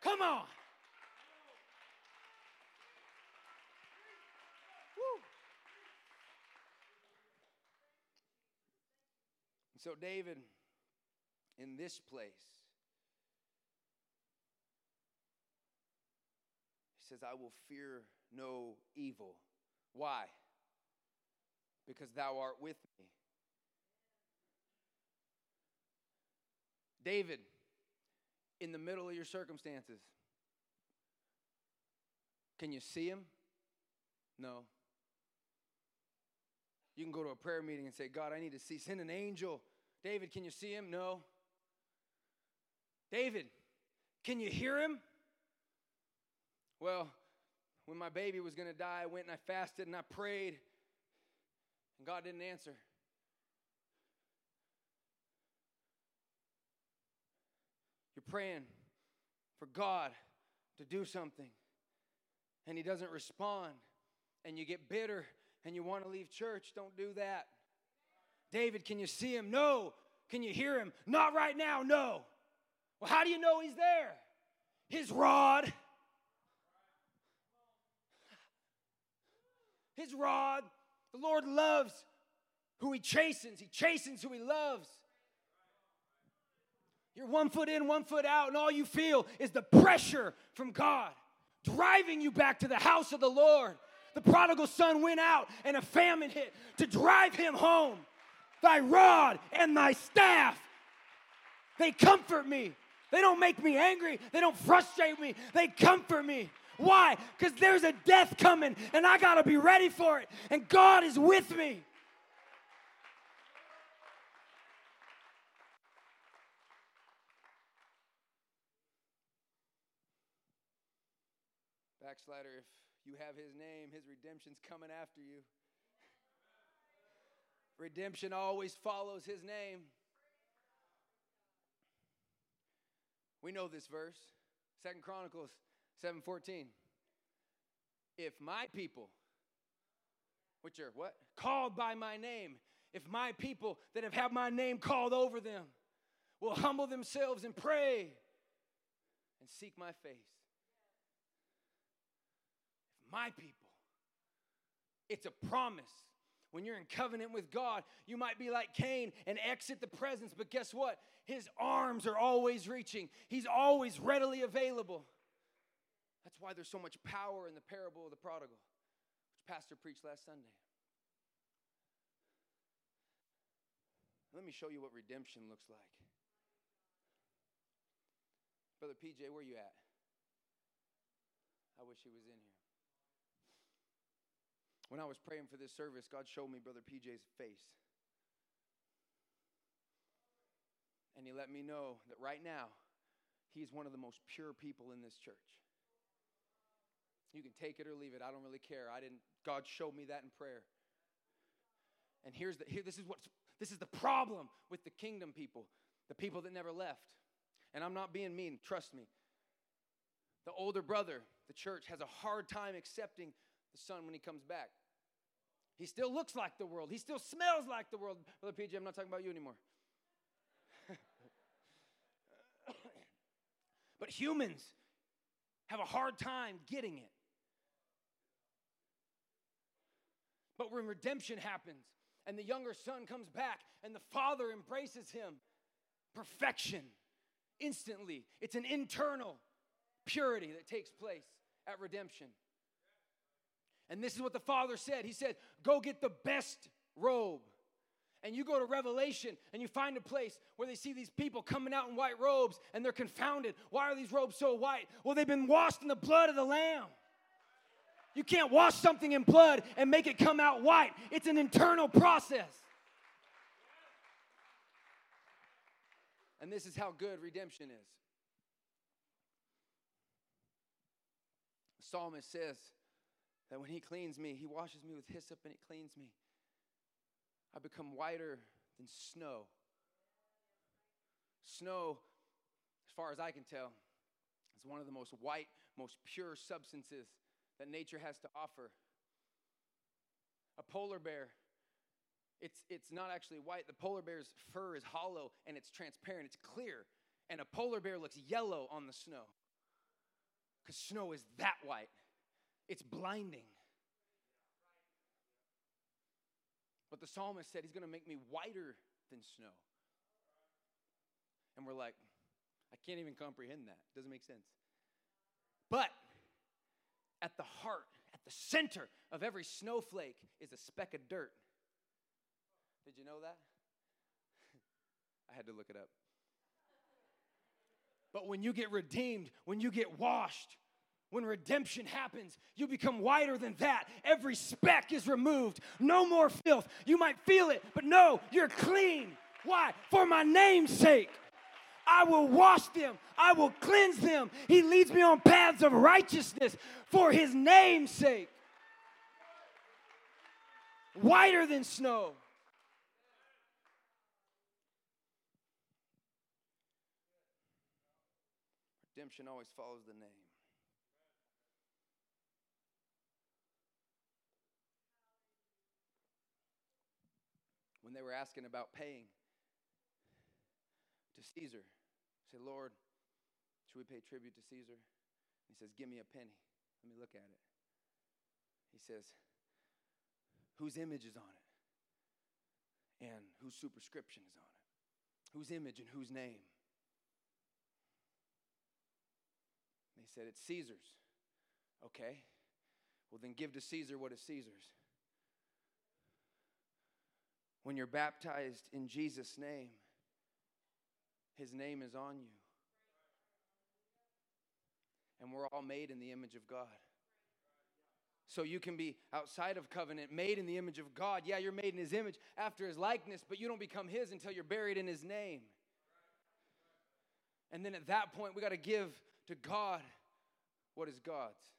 Come on. So, David, in this place, says, I will fear no evil. Why? Because thou art with me. David, in the middle of your circumstances, can you see him? No. You can go to a prayer meeting and say, God, I need to see. Send an angel. David, can you see him? No. David, can you hear him? Well, when my baby was going to die, I went and I fasted and I prayed, and God didn't answer. You're praying for God to do something, and He doesn't respond, and you get bitter and you want to leave church. Don't do that. David, can you see Him? No. Can you hear Him? Not right now, no. Well, how do you know He's there? His rod. His rod. The Lord loves who He chastens, He chastens who He loves. You're one foot in, one foot out, and all you feel is the pressure from God driving you back to the house of the Lord. The prodigal son went out and a famine hit to drive him home. Thy rod and thy staff, they comfort me. They don't make me angry, they don't frustrate me, they comfort me. Why? Because there's a death coming and I got to be ready for it. And God is with me. Backslider, if you have his name, his redemption's coming after you. Redemption always follows his name. We know this verse. Second Chronicles 7:14. If my people, which are what? Called by my name, if my people that have had my name called over them will humble themselves and pray and seek my face. If my people, it's a promise. When you're in covenant with God, you might be like Cain and exit the presence, but guess what? His arms are always reaching, He's always readily available. That's why there's so much power in the parable of the prodigal, which Pastor preached last Sunday. Let me show you what redemption looks like. Brother PJ, where you at? I wish he was in here. When I was praying for this service, God showed me Brother PJ's face. And he let me know that right now, he's one of the most pure people in this church. You can take it or leave it. I don't really care. I didn't God showed me that in prayer. And here's the here this is what this is the problem with the kingdom people, the people that never left. And I'm not being mean, trust me. The older brother, the church has a hard time accepting the son when he comes back. He still looks like the world. He still smells like the world. Brother PJ, I'm not talking about you anymore. [coughs] but humans have a hard time getting it. But when redemption happens and the younger son comes back and the father embraces him, perfection instantly. It's an internal purity that takes place at redemption. And this is what the father said. He said, Go get the best robe. And you go to Revelation and you find a place where they see these people coming out in white robes and they're confounded. Why are these robes so white? Well, they've been washed in the blood of the Lamb. You can't wash something in blood and make it come out white, it's an internal process. And this is how good redemption is. The psalmist says that when he cleans me, he washes me with hyssop and it cleans me. I become whiter than snow. Snow, as far as I can tell, is one of the most white, most pure substances that nature has to offer. A polar bear, it's, it's not actually white. The polar bear's fur is hollow and it's transparent, it's clear. And a polar bear looks yellow on the snow because snow is that white, it's blinding. But the psalmist said he's going to make me whiter than snow. And we're like, I can't even comprehend that. Doesn't make sense. But at the heart, at the center of every snowflake is a speck of dirt. Did you know that? [laughs] I had to look it up. But when you get redeemed, when you get washed, when redemption happens, you become whiter than that. Every speck is removed. No more filth. You might feel it, but no, you're clean. Why? For my name's sake. I will wash them. I will cleanse them. He leads me on paths of righteousness for his name's sake. Whiter than snow. Redemption always follows the name. When they were asking about paying to Caesar, say, Lord, should we pay tribute to Caesar? He says, Give me a penny. Let me look at it. He says, Whose image is on it? And whose superscription is on it? Whose image and whose name? They said, It's Caesar's. Okay. Well, then give to Caesar what is Caesar's. When you're baptized in Jesus' name, his name is on you. And we're all made in the image of God. So you can be outside of covenant, made in the image of God. Yeah, you're made in his image after his likeness, but you don't become his until you're buried in his name. And then at that point, we got to give to God what is God's.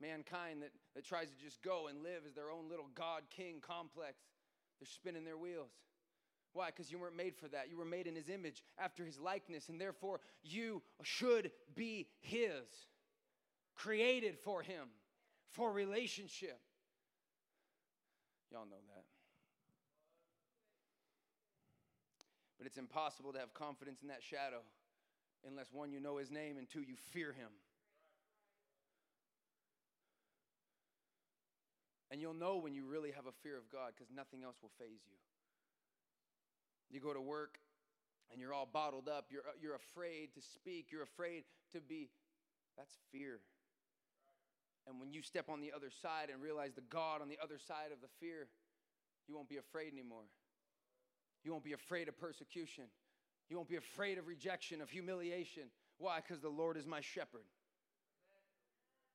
Mankind that, that tries to just go and live as their own little God king complex, they're spinning their wheels. Why? Because you weren't made for that. You were made in his image after his likeness, and therefore you should be his, created for him, for relationship. Y'all know that. But it's impossible to have confidence in that shadow unless one, you know his name, and two, you fear him. And you'll know when you really have a fear of God because nothing else will faze you. You go to work and you're all bottled up. You're, you're afraid to speak. You're afraid to be. That's fear. And when you step on the other side and realize the God on the other side of the fear, you won't be afraid anymore. You won't be afraid of persecution. You won't be afraid of rejection, of humiliation. Why? Because the Lord is my shepherd.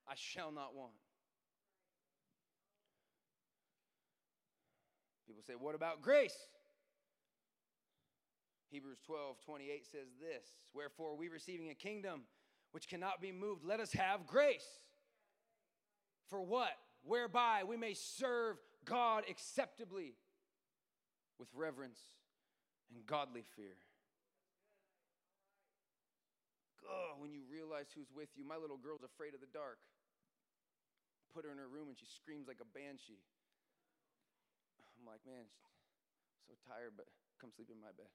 I shall not want. People say, What about grace? Hebrews 12 28 says this Wherefore, we receiving a kingdom which cannot be moved, let us have grace. For what? Whereby we may serve God acceptably with reverence and godly fear. Oh, when you realize who's with you, my little girl's afraid of the dark. Put her in her room and she screams like a banshee. I'm like, man, so tired, but come sleep in my bed.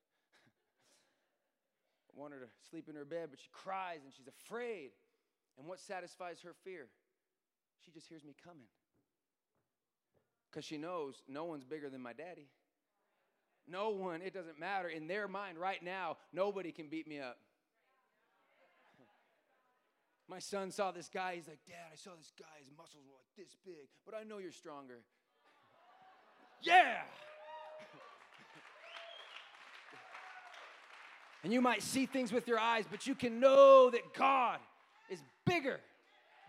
Want her to sleep in her bed, but she cries and she's afraid. And what satisfies her fear? She just hears me coming. Because she knows no one's bigger than my daddy. No one, it doesn't matter. In their mind right now, nobody can beat me up. [laughs] My son saw this guy. He's like, Dad, I saw this guy. His muscles were like this big, but I know you're stronger. [laughs] yeah! And you might see things with your eyes, but you can know that God is bigger,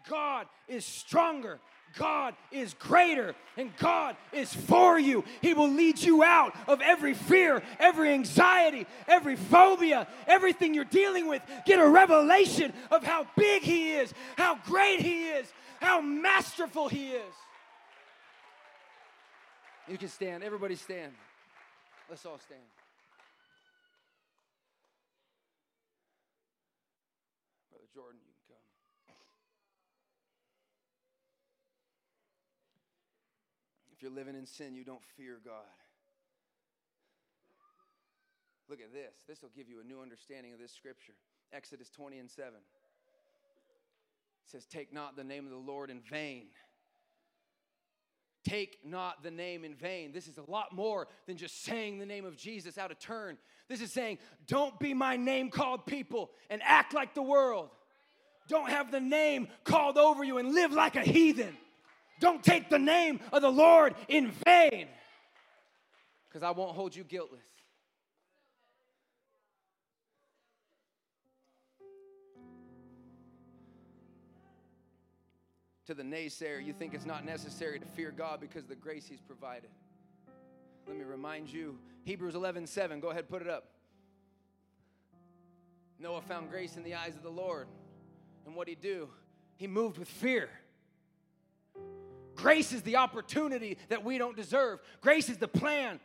God is stronger, God is greater and God is for you. He will lead you out of every fear, every anxiety, every phobia, everything you're dealing with. Get a revelation of how big He is, how great He is, how masterful He is. You can stand. Everybody stand. Let's all stand. Brother Jordan, you can come. If you're living in sin, you don't fear God. Look at this. This will give you a new understanding of this scripture. Exodus 20 and 7. It says, Take not the name of the Lord in vain. Take not the name in vain. This is a lot more than just saying the name of Jesus out of turn. This is saying, Don't be my name called people and act like the world. Don't have the name called over you and live like a heathen. Don't take the name of the Lord in vain, because I won't hold you guiltless. To the naysayer, you think it's not necessary to fear God because the grace He's provided. Let me remind you Hebrews 11 7. Go ahead, put it up. Noah found grace in the eyes of the Lord. And what did he do? He moved with fear. Grace is the opportunity that we don't deserve. Grace is the plan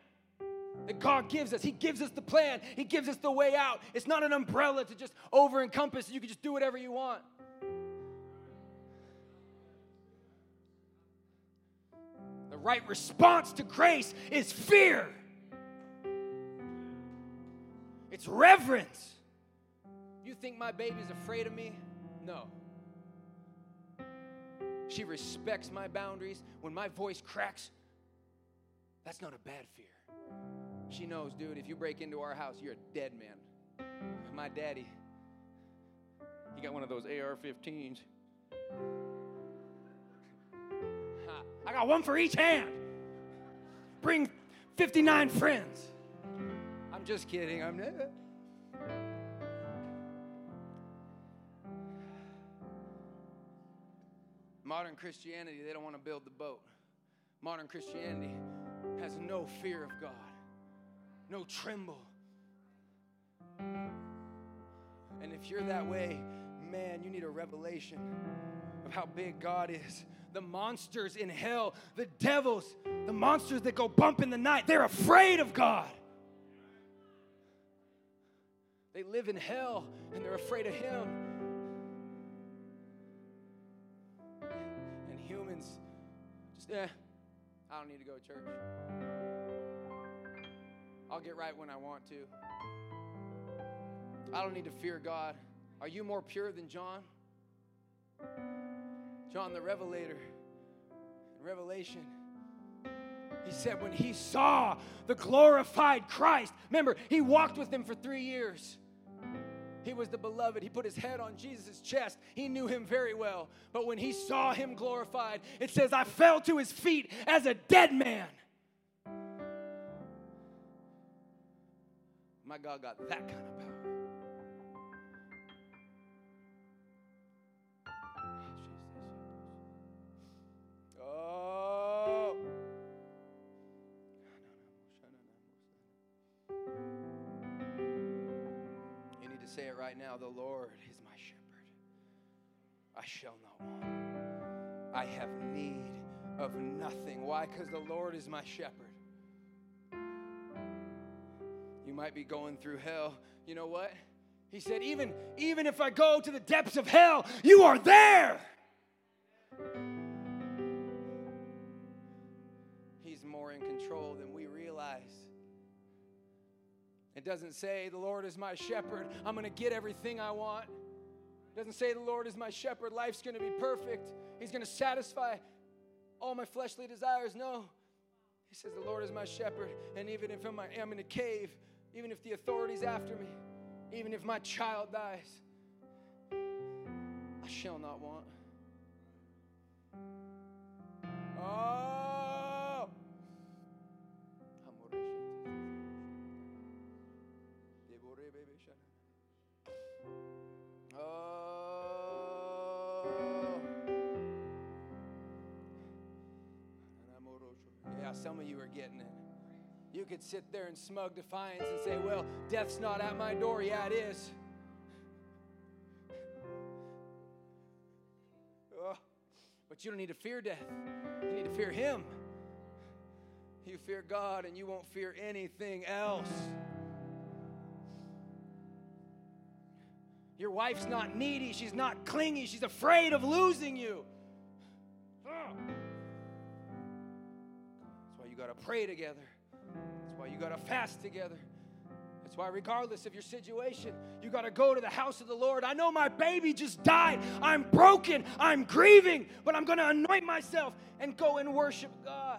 that God gives us. He gives us the plan, He gives us the way out. It's not an umbrella to just over encompass. You can just do whatever you want. The right response to grace is fear, it's reverence. You think my baby's afraid of me? No. She respects my boundaries. When my voice cracks, that's not a bad fear. She knows, dude, if you break into our house, you're a dead man. My daddy, he got one of those AR 15s. I got one for each hand. Bring 59 friends. I'm just kidding. I'm Modern Christianity, they don't want to build the boat. Modern Christianity has no fear of God, no tremble. And if you're that way, man, you need a revelation of how big God is. The monsters in hell, the devils, the monsters that go bump in the night, they're afraid of God. They live in hell and they're afraid of Him. Eh, I don't need to go to church. I'll get right when I want to. I don't need to fear God. Are you more pure than John? John the Revelator Revelation. He said when he saw the glorified Christ, remember, he walked with him for three years. He was the beloved. He put his head on Jesus' chest. He knew him very well. But when he saw him glorified, it says, I fell to his feet as a dead man. My God got that kind of power. I shall not want. I have need of nothing. Why? Because the Lord is my shepherd. You might be going through hell. You know what? He said, even, even if I go to the depths of hell, you are there. He's more in control than we realize. It doesn't say, The Lord is my shepherd, I'm going to get everything I want. Doesn't say, The Lord is my shepherd, life's going to be perfect. He's going to satisfy all my fleshly desires. No. He says, The Lord is my shepherd, and even if I'm I'm in a cave, even if the authority's after me, even if my child dies, I shall not want. Oh! Some of you are getting it. You could sit there in smug defiance and say, Well, death's not at my door. Yeah, it is. Oh, but you don't need to fear death, you need to fear Him. You fear God and you won't fear anything else. Your wife's not needy, she's not clingy, she's afraid of losing you. You got to pray together. That's why you got to fast together. That's why, regardless of your situation, you got to go to the house of the Lord. I know my baby just died. I'm broken. I'm grieving, but I'm going to anoint myself and go and worship God.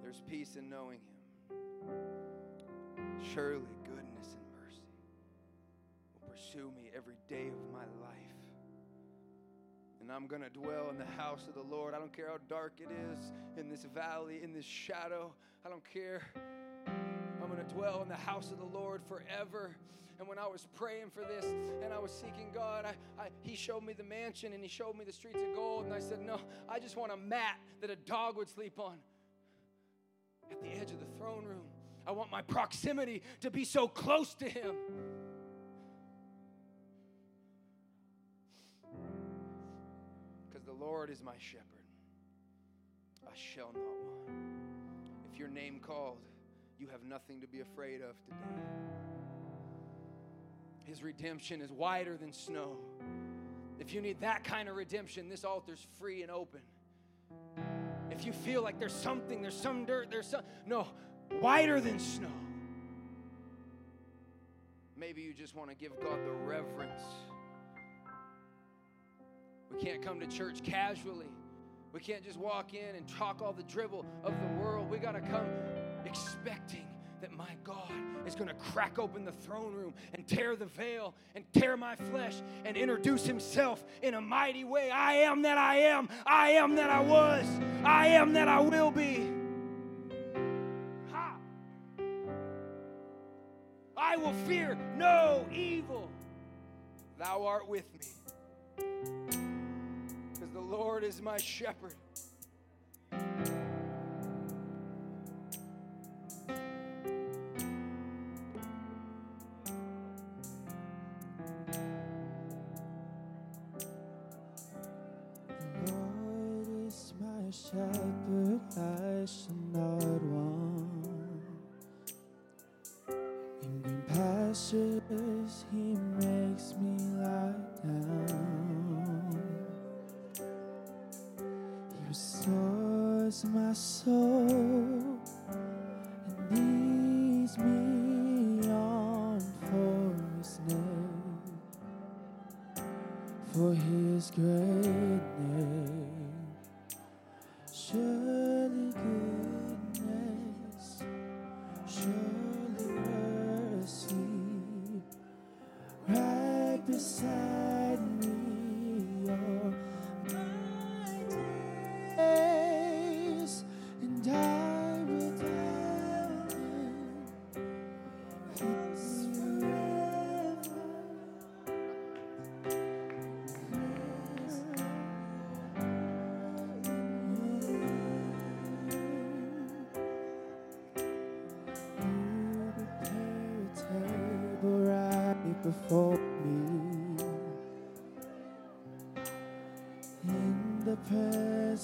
There's peace in knowing Him. Surely will pursue me every day of my life. And I'm going to dwell in the house of the Lord. I don't care how dark it is in this valley, in this shadow. I don't care. I'm going to dwell in the house of the Lord forever. And when I was praying for this and I was seeking God, I, I, He showed me the mansion and He showed me the streets of gold. And I said, No, I just want a mat that a dog would sleep on at the edge of the throne room. I want my proximity to be so close to Him. Lord is my shepherd, I shall not want. If your name called, you have nothing to be afraid of today. His redemption is wider than snow. If you need that kind of redemption, this altar's free and open. If you feel like there's something, there's some dirt, there's some, no, wider than snow. Maybe you just want to give God the reverence. We can't come to church casually. We can't just walk in and talk all the dribble of the world. We got to come expecting that my God is going to crack open the throne room and tear the veil and tear my flesh and introduce himself in a mighty way. I am that I am. I am that I was. I am that I will be. Ha! I will fear no evil. Thou art with me. Lord is my shepherd.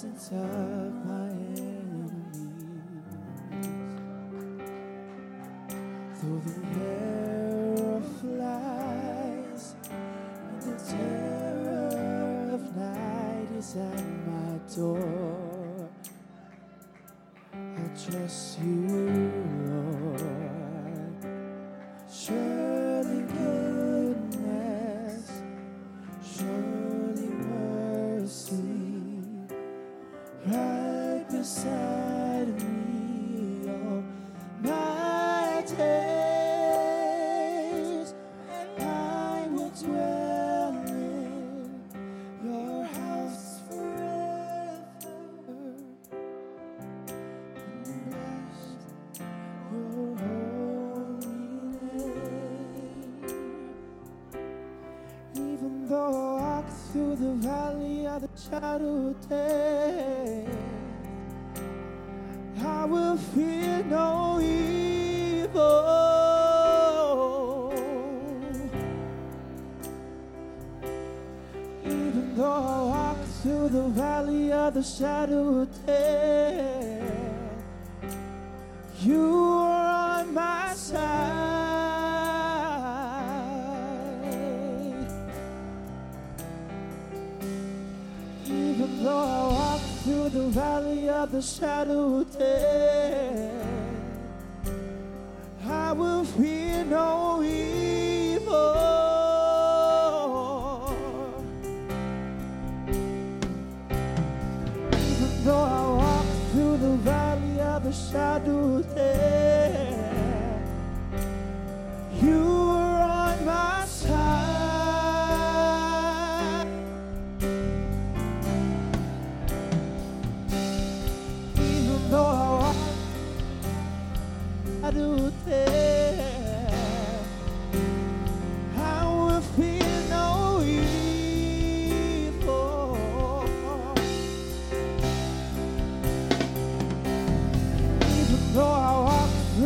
presence of my enemies. Though the arrow flies and the terror of night is at my door, I trust you. I will fear no evil. Even though I walk through the valley of the shadow of death. the shadow of death.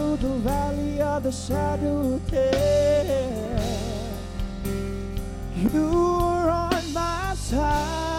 through the valley of the shadow of death, you are on my side.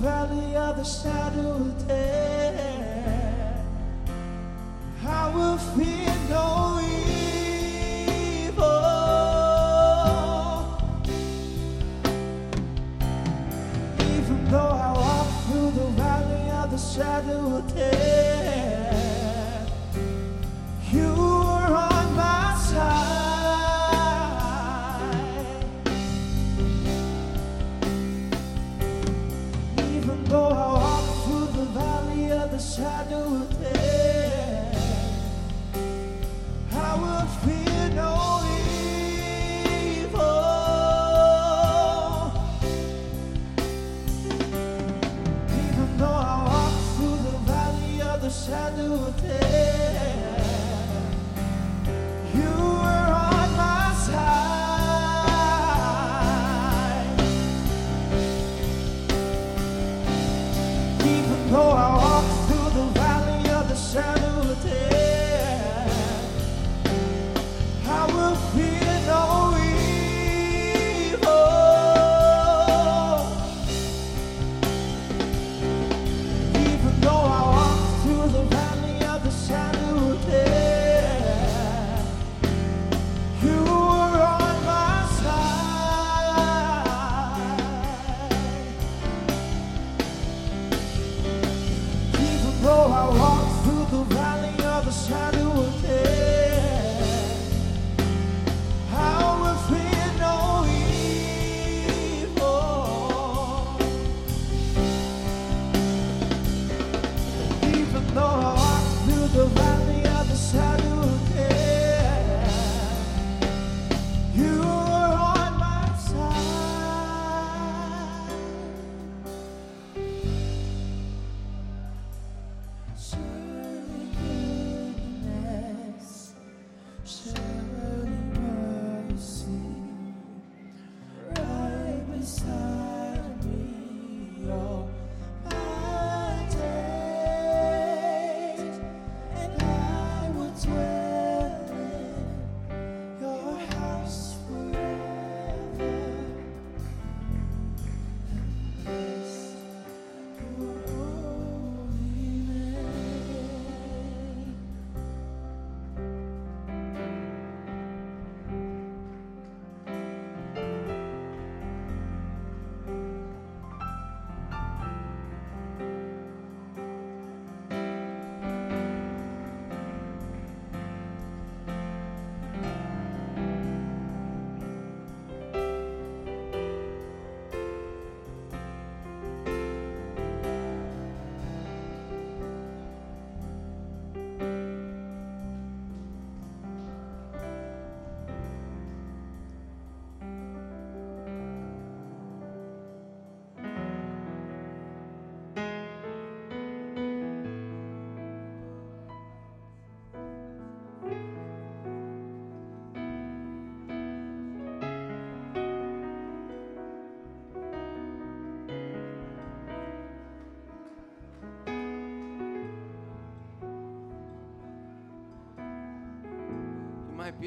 valley of the shadow. shadow of death, I will fear no evil. Even though I walk through the valley of the shadow of death.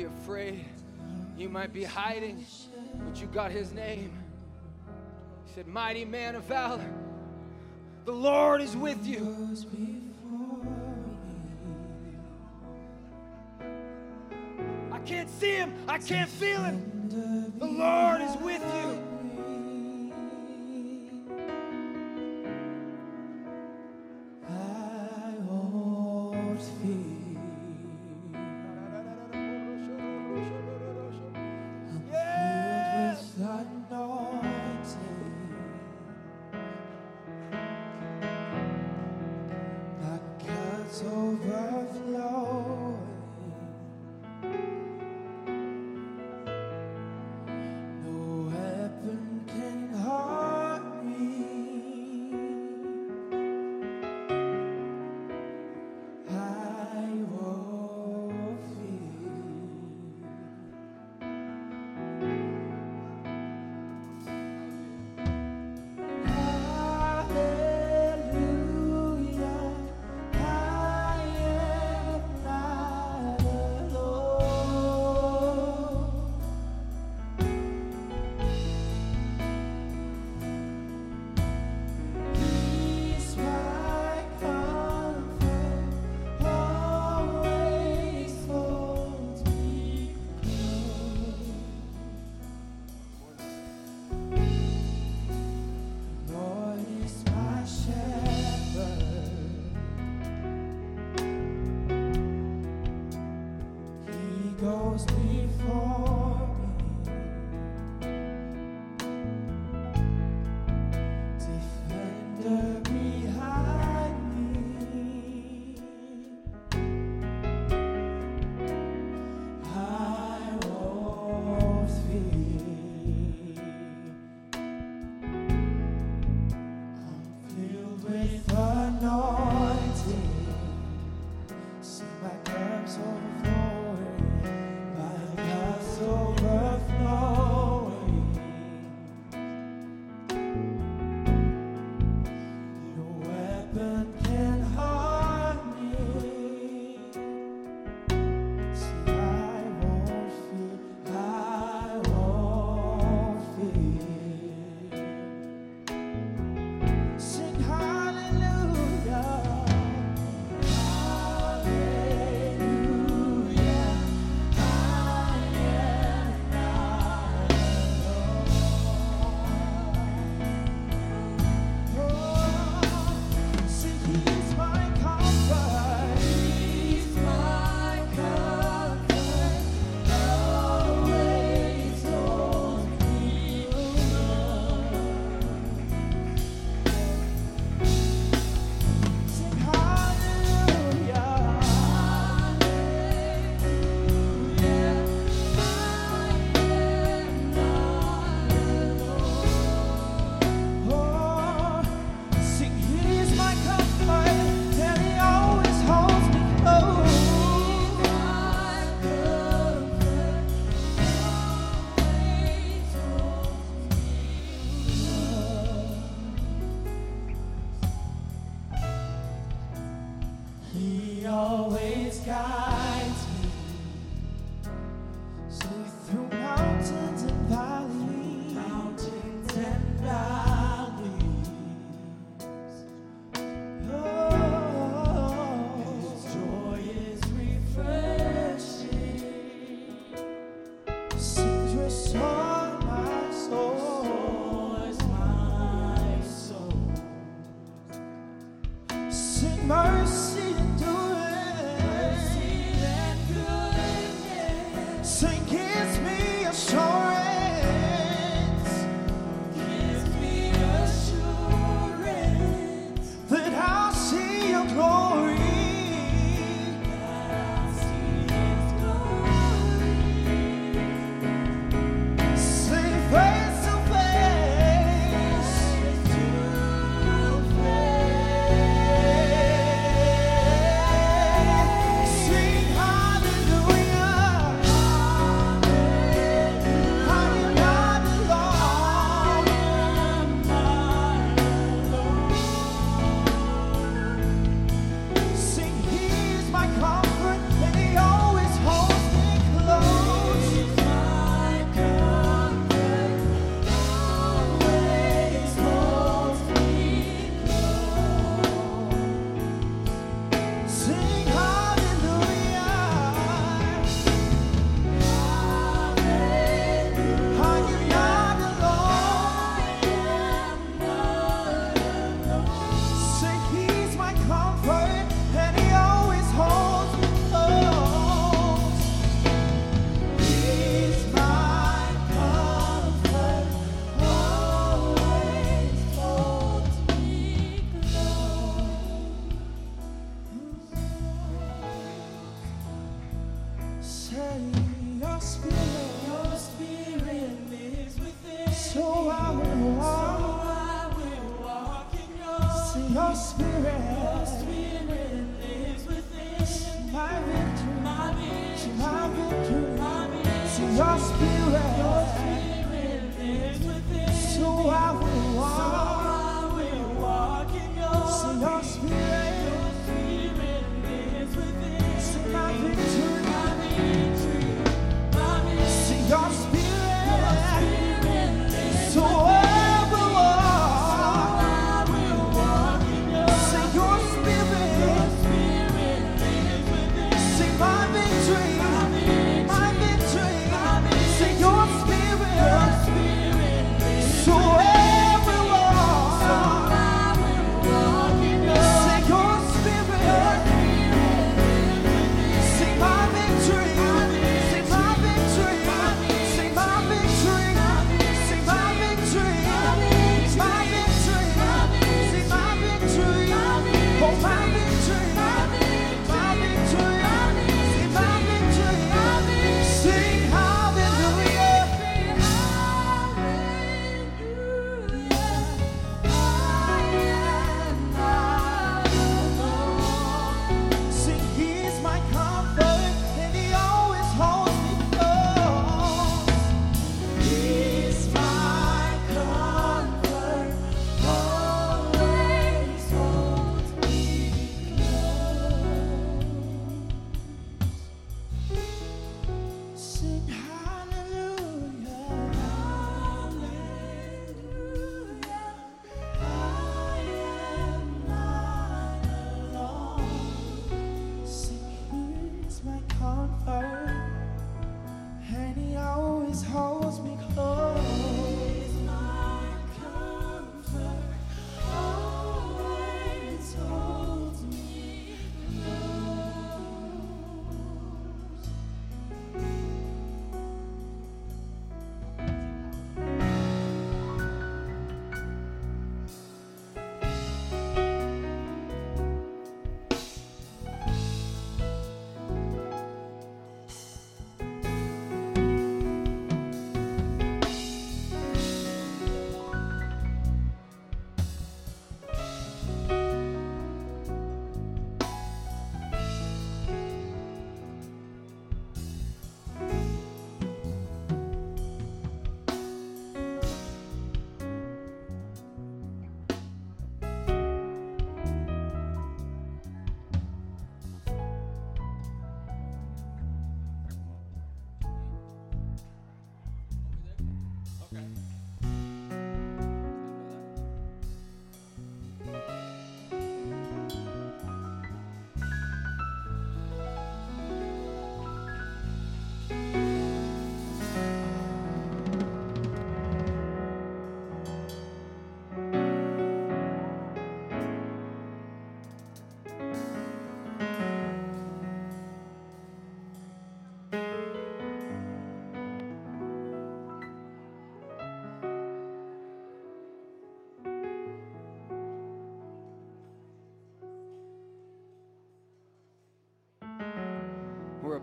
afraid. You might be hiding, but you got his name. He said, Mighty man of valor, the Lord is with you. I can't see him, I can't feel him. The Lord is with you.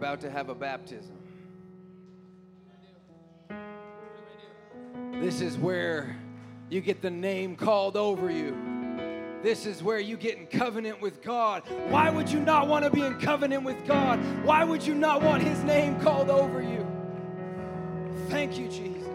About to have a baptism. This is where you get the name called over you. This is where you get in covenant with God. Why would you not want to be in covenant with God? Why would you not want His name called over you? Thank you, Jesus.